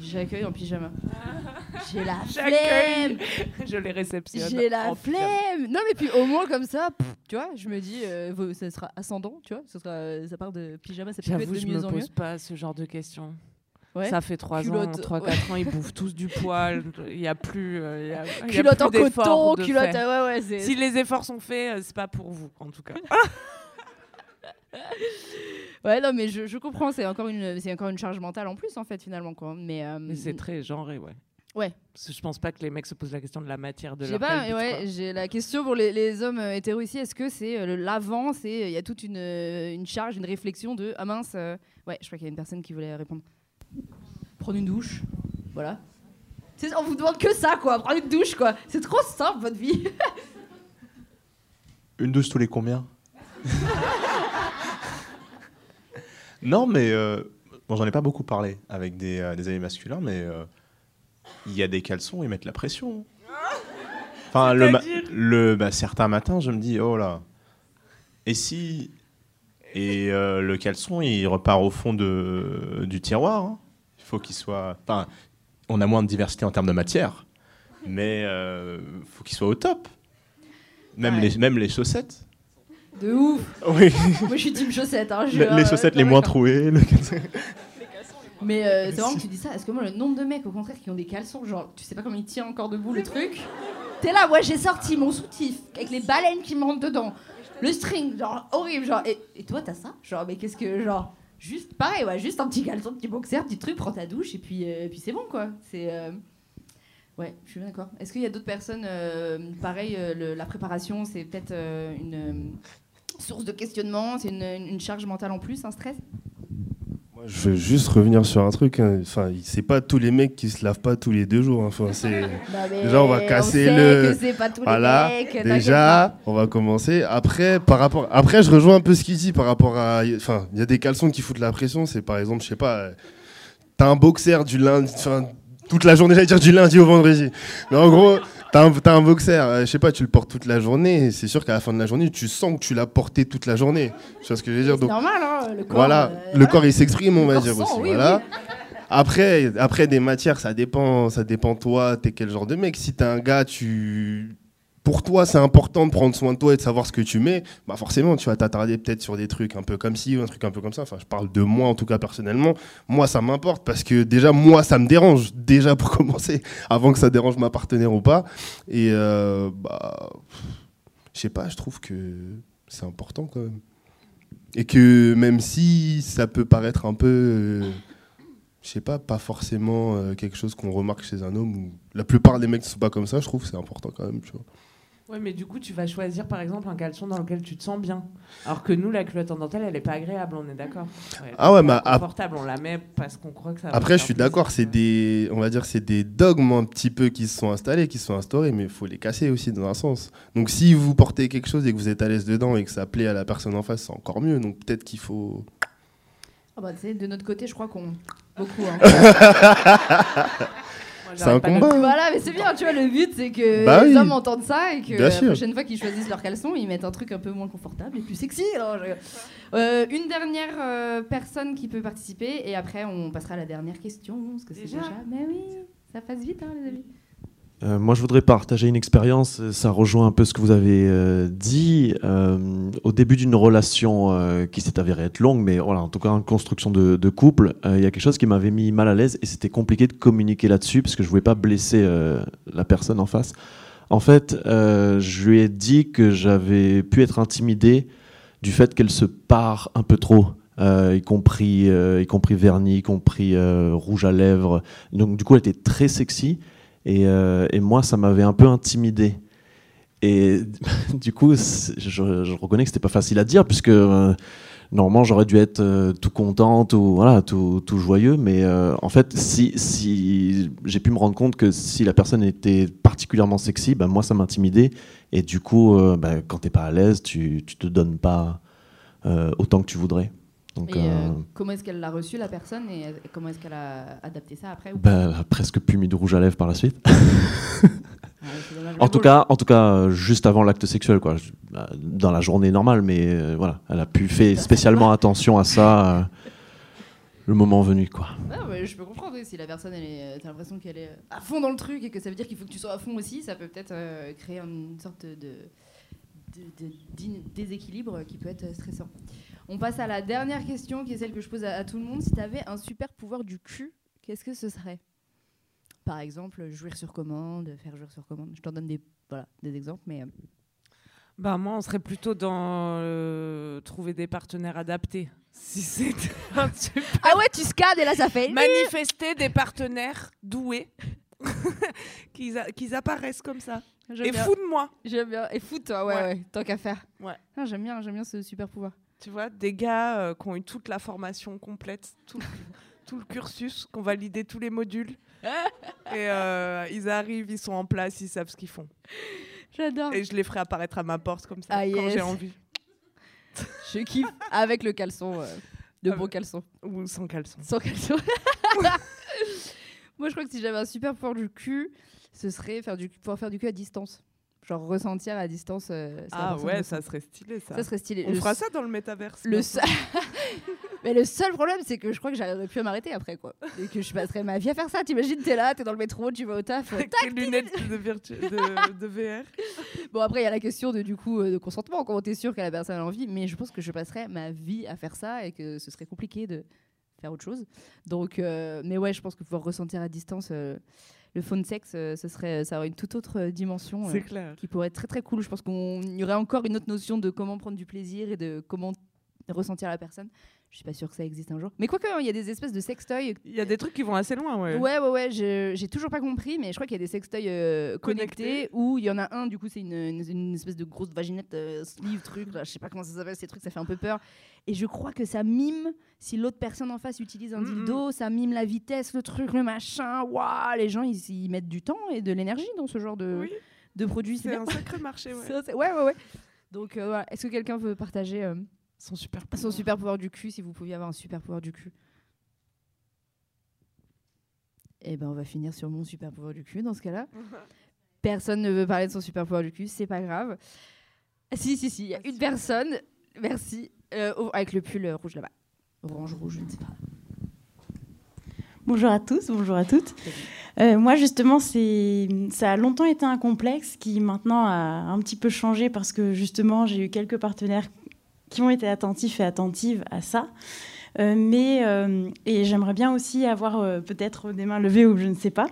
J'accueille en pyjama. J'ai la flemme. Je les réceptionne. J'ai la en pyjama. flemme. Non, mais puis au moins comme ça, pff, tu vois, je me dis, euh, ça sera ascendant, tu vois, ça sera, euh, ça part de pyjama, ça peut être de je mieux me en mieux. pose pas ce genre de questions. Ouais. Ça fait 3 ans, Culotte, 3-4 ouais. ans, ils bouffent tous du poil. Il n'y a plus. euh, il y a- il y a Culotte plus en coton, culotte, ouais, Si les efforts sont faits, c'est pas pour vous, en tout cas. Ouais, non, mais je, je comprends, c'est encore, une, c'est encore une charge mentale en plus, en fait, finalement, quoi. Mais, euh, Mais c'est très genré, ouais. Ouais. Parce que je pense pas que les mecs se posent la question de la matière de Je leur sais pas, ouais, j'ai la question pour les, les hommes euh, hétéros ici. Est-ce que c'est euh, l'avant, c'est il y a toute une, euh, une charge, une réflexion de ah mince, euh, ouais, je crois qu'il y a une personne qui voulait répondre. Prendre une douche, voilà. On vous demande que ça, quoi. Prendre une douche, quoi. C'est trop simple votre vie. Une douche tous les combien? Non, mais euh, bon, j'en ai pas beaucoup parlé avec des, euh, des amis masculins, mais euh, il y a des caleçons, ils mettent la pression. Enfin, le, ma- le bah, certains matins, je me dis, oh là, et si. Et euh, le caleçon, il repart au fond de, du tiroir. hein. Il faut qu'il soit. Enfin, on a moins de diversité en termes de matière, mais il faut qu'il soit au top. Même, Ouais. les, même les chaussettes. De ouf. Oui. Moi, je suis team chaussettes. Hein, je- Les, les euh, chaussettes les moins trouées. le- Mais euh, c'est marrant que tu dis ça. Est-ce que moi, le nombre de mecs, au contraire, qui ont des caleçons, genre, tu sais pas comment il tient encore debout le truc T'es là, moi, j'ai sorti mon soutif avec les baleines qui me rentrent dedans. Le string, genre, horrible. Genre, et, et toi, t'as ça? Genre, mais qu'est-ce que. Genre, juste pareil, ouais, juste un petit caleçon, petit boxer, petit truc, prends ta douche, et puis, euh, et puis c'est bon, quoi. C'est. euh, Ouais, je suis bien d'accord. Est-ce qu'il y a d'autres personnes, euh, pareil, euh, le- la préparation, c'est peut-être euh, une euh, source de questionnement, c'est une, une charge mentale en plus, un stress Je veux juste revenir sur un truc. hein. Enfin, c'est pas tous les mecs qui se lavent pas tous les deux jours. hein. Enfin, c'est mais déjà on va casser le. que c'est pas tous les voilà. mecs, t'inquiète déjà, on va commencer. Après, par rapport. Après, je rejoins un peu ce qu'il dit par rapport à. Enfin, il y a des caleçons qui foutent la pression. C'est par exemple, je sais pas. euh, T'as un boxer du lundi. Enfin, toute la journée, j'allais dire du lundi au vendredi. Mais en gros. T'as un, t'as un boxer, euh, je sais pas, tu le portes toute la journée, c'est sûr qu'à la fin de la journée, tu sens que tu l'as porté toute la journée. Tu vois ce que je veux dire? C'est normal, hein, le corps. voilà, euh, le corps il s'exprime, on va dire sent, aussi. oui, voilà. oui. Après, après des matières, ça dépend, ça dépend toi, t'es quel genre de mec. Si t'es un gars, tu, pour toi, c'est important de prendre soin de toi et de savoir ce que tu mets. Bah forcément, tu vas t'attarder peut-être sur des trucs un peu comme ci ou un truc un peu comme ça. Enfin, je parle de moi en tout cas personnellement. Moi, ça m'importe parce que déjà moi, ça me dérange déjà pour commencer, avant que ça dérange ma partenaire ou pas. Et euh, bah je sais pas, je trouve que c'est important quand même. Et que même si ça peut paraître un peu, euh, je sais pas, pas forcément euh, quelque chose qu'on remarque chez un homme, ou la plupart des mecs ne sont pas comme ça, je trouve que c'est important quand même. Ouais, mais du coup, tu vas choisir par exemple un caleçon dans lequel tu te sens bien. Alors que nous, la culotte en dentelle, elle est pas agréable, on est d'accord. Ouais, Ah ouais, mais pas ap- confortable, on la met parce qu'on croit que ça. va Après, je suis d'accord, c'est des, on va dire, c'est des dogmes un petit peu qui se sont installés, qui se sont instaurés, mais il faut les casser aussi dans un sens. Donc, si vous portez quelque chose et que vous êtes à l'aise dedans et que ça plaît à la personne en face, c'est encore mieux. Donc, peut-être qu'il faut. Ah bah, tu sais, de notre côté, je crois qu'on. Beaucoup. Hein. C'est un combat. Voilà, mais c'est bien, tu vois, le but c'est que Bah les oui. hommes entendent ça et que Bien la sûr. prochaine fois qu'ils choisissent leur caleçon, ils mettent un truc un peu moins confortable et plus sexy. alors je- Euh, une dernière euh, personne qui peut participer et après on passera à la dernière question. Parce que c'est Déjà déjà. Mais oui, ça passe vite, hein, les amis. Euh, moi, je voudrais partager une expérience. Ça rejoint un peu ce que vous avez euh, dit. Euh, au début d'une relation qui s'est avérée être longue, mais voilà, en tout cas, en construction de, couple, il y a quelque chose qui m'avait mis mal à l'aise et c'était compliqué de communiquer là-dessus parce que je voulais pas blesser la personne en face. En fait, je lui ai dit que j'avais pu être intimidé du fait qu'elle se part un peu trop. y compris y compris vernis, y compris rouge à lèvres. Donc du coup, elle était très sexy. Et, euh, et moi, ça m'avait un peu intimidé. Et du coup, je, reconnais que c'était pas facile à dire, puisque euh, normalement, j'aurais dû être euh, tout contente ou voilà, tout, tout joyeux. Mais en fait, si, j'ai pu me rendre compte que si la personne était particulièrement sexy, ben moi, ça m'intimidait. Et du coup, ben, quand t'es pas à l'aise, tu, tu te donnes pas autant que tu voudrais. Donc, et euh, euh, comment est-ce qu'elle l'a reçu la personne et euh, comment est-ce qu'elle a adapté ça après ou a presque plus mis de rouge à lèvres par la suite. En tout cas, en tout cas, juste avant l'acte sexuel, quoi. Bah, Dans la journée normale, mais euh, voilà, elle a pu faire spécialement attention à ça euh, le moment venu, quoi. Mais je peux comprendre si la personne, t'as l'impression qu'elle est à fond dans le truc et que ça veut dire qu'il faut que tu sois à fond aussi, ça peut peut-être créer une sorte de, de- de- d'in- déséquilibre qui peut être stressant. On passe à la dernière question qui est celle que je pose à, à tout le monde. Si tu avais un super pouvoir du cul, qu'est-ce que ce serait? Par exemple, jouir sur commande, faire jouir sur commande. Je t'en donne des, voilà, des exemples, mais. euh, Bah moi, on serait plutôt dans euh, trouver des partenaires adaptés. Si c'était un super- Ah ouais, tu scannes et là ça fait. manifester des partenaires doués, qu'ils a- qu'ils apparaissent comme ça. Et fous de moi. J'aime bien. Et foot, toi, ouais, ouais, Ouais. tant qu'à faire. Ouais. Ah, j'aime bien, j'aime bien ce super pouvoir. Tu vois, des gars euh, qui ont eu toute la formation complète, tout, tout le cursus, qui ont validé tous les modules. et euh, ils arrivent, ils sont en place, ils savent ce qu'ils font. J'adore. Et je les ferai apparaître à ma porte comme ça, Ah, quand yes. j'ai envie. Je kiffe avec le caleçon, euh, de beau caleçon. Ou sans caleçon. Sans caleçon. Moi, je crois que si j'avais un super pouvoir du cul, ce serait faire du, pouvoir faire du cul à distance. Genre ressentir à distance. euh, Ah ouais, ça serait stylé ça. Ça serait stylé. On Le fera ça dans le métaverse. Le seul... Mais le seul problème, c'est que je crois que j'arriverai plus à m'arrêter après, quoi. Et que je passerai ma vie à faire ça. T'imagines, t'es là, t'es dans le métro, tu vas au taf. Avec tac, tes lunettes de, virtu- de, de VR. Bon, après, il y a la question de, du coup, euh, de consentement, comment t'es sûr que la personne a envie. Mais je pense que je passerais ma vie à faire ça et que ce serait compliqué de faire autre chose. Donc, euh, mais ouais, je pense que pouvoir ressentir à distance euh, le phone sex, euh, ce serait, ça aurait une toute autre euh, dimension. Clair. Qui pourrait être très très cool. Je pense qu'il y aurait encore une autre notion de comment prendre du plaisir et de comment ressentir la personne. Je suis pas sûre que ça existe un jour. Mais quoique, hein, il y a des espèces de sextoys. Il y a des trucs qui vont assez loin, ouais. Ouais, ouais, ouais. J'ai toujours pas compris, mais je crois qu'il y a des sextoys euh, connectés où il y en a un, du coup, c'est une, une- une espèce de grosse vaginette euh, sleeve, truc. Là, je sais pas comment ça s'appelle, ces trucs, ça fait un peu peur. Et je crois que ça mime, si l'autre personne en face utilise un Mm, dildo, ça mime la vitesse, le truc, le machin. Waouh, les gens, ils, ils mettent du temps et de l'énergie dans ce genre de, Oui. de produits. C'est un sacré marché, ouais. Ouais, ouais, ouais. Donc, euh, voilà. est-ce que quelqu'un veut partager euh, Son super son super pouvoir du cul, si vous pouviez avoir un super pouvoir du cul Eh ben, on va finir sur mon super pouvoir du cul dans ce cas-là. Personne ne veut parler de son super pouvoir du cul, c'est pas grave. Ah, Si, si, si, il y a une personne, merci, euh, avec le pull euh, rouge là-bas. Orange, rouge, je ne sais pas. Bonjour à tous, bonjour à toutes. Euh, moi, justement, c'est, ça a longtemps été un complexe qui maintenant a un petit peu changé parce que justement, j'ai eu quelques partenaires qui ont été attentifs et attentives à ça. Euh, mais, euh, et j'aimerais bien aussi avoir euh, peut-être des mains levées ou je ne sais pas.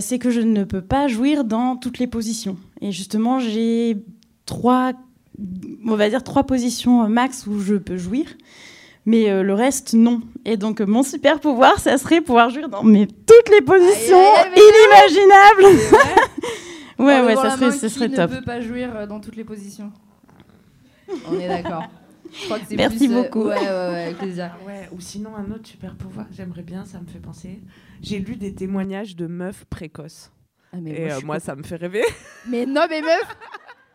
C'est que je ne peux pas jouir dans toutes les positions. Et justement, j'ai trois, on va dire trois positions max où je peux jouir. Mais le reste, non. Et donc, mon super pouvoir, ça serait pouvoir jouir dans mais, toutes les positions inimaginables. ouais, ouais, ça serait, ça serait top. ne peut pas jouir dans toutes les positions? On est d'accord. Merci beaucoup. ouais, ouais, ouais, avec plaisir. Ouais, ou sinon, un autre super pouvoir que j'aimerais bien, ça me fait penser. J'ai lu des témoignages de meufs précoces. Ah, mais Et moi, euh, je moi, ça me fait rêver. Mais non, mais meuf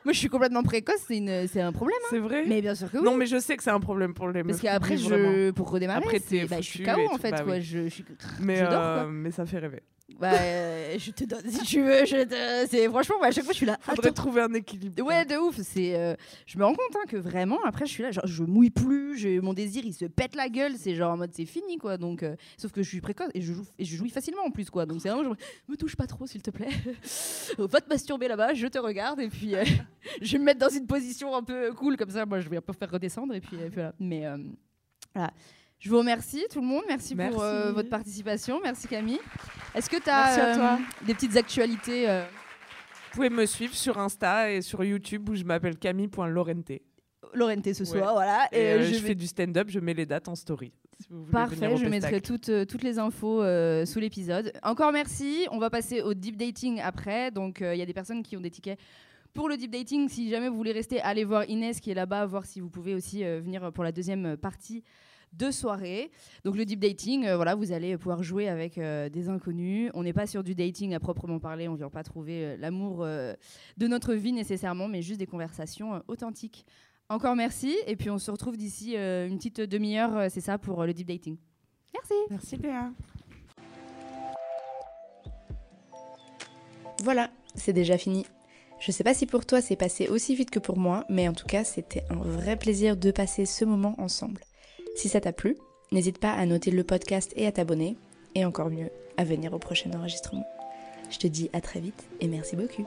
Moi, je suis complètement précoce, c'est une- c'est un problème. hein. C'est vrai Mais bien sûr que oui. Non, mais je sais que c'est un problème pour les meufs. Parce qu'après, je, pour redémarrer, Après, c'est- t'es bah, je suis KO en fait. bah quoi. oui. Je, je, suis- Mais, je dors, euh, mais ça fait rêver. Bah, euh, je te donne si tu veux. Je te... c'est franchement, moi, à chaque fois, je suis là. Faudrait attends. trouver un équilibre. Ouais, de ouf. C'est, euh, je me rends compte hein, que vraiment, après, je suis là, genre, je mouille plus. Mon désir, il se pète la gueule. C'est genre en mode, c'est fini, quoi. Donc, euh, sauf que je suis précoce et je joue et je jouis facilement en plus, quoi. Donc c'est vraiment, genre, me touche pas trop, s'il te plaît. Va te masturber là-bas, je te regarde et puis je vais me mettre dans une position un peu cool comme ça. Moi, je vais un peu faire redescendre et puis, et puis voilà. Mais voilà. Je vous remercie tout le monde. Merci, Merci. pour euh, votre participation. Merci Camille. Est-ce que tu as toi. des petites actualités euh, Vous pouvez me suivre sur Insta et sur YouTube où je m'appelle camille.lorente. Lorente ce Ouais. soir, voilà. Et, Et, euh, je je vais- fais du stand-up, je mets les dates en story. si vous Parfait, je mettrai toutes, euh, toutes les infos euh, sous l'épisode. Encore merci. On va passer au deep dating après. Donc, euh, il y a des personnes qui ont des tickets pour le deep dating. Si jamais vous voulez rester, allez voir Inès qui est là-bas, voir si vous pouvez aussi euh, venir pour la deuxième partie de soirée. Donc le deep dating, euh, voilà, vous allez pouvoir jouer avec euh, des inconnus. On n'est pas sur du dating à proprement parler, on vient pas trouver euh, l'amour euh, de notre vie nécessairement, mais juste des conversations euh, authentiques. Encore merci, et puis on se retrouve d'ici euh, une petite demi-heure, euh, c'est ça, pour euh, le deep dating. Merci. Merci Léa. Voilà, c'est déjà fini. Je sais pas si pour toi c'est passé aussi vite que pour moi, mais en tout cas c'était un vrai plaisir de passer ce moment ensemble. Si ça t'a plu, n'hésite pas à noter le podcast et à t'abonner, et encore mieux, à venir au prochain enregistrement. Je te dis à très vite et merci beaucoup.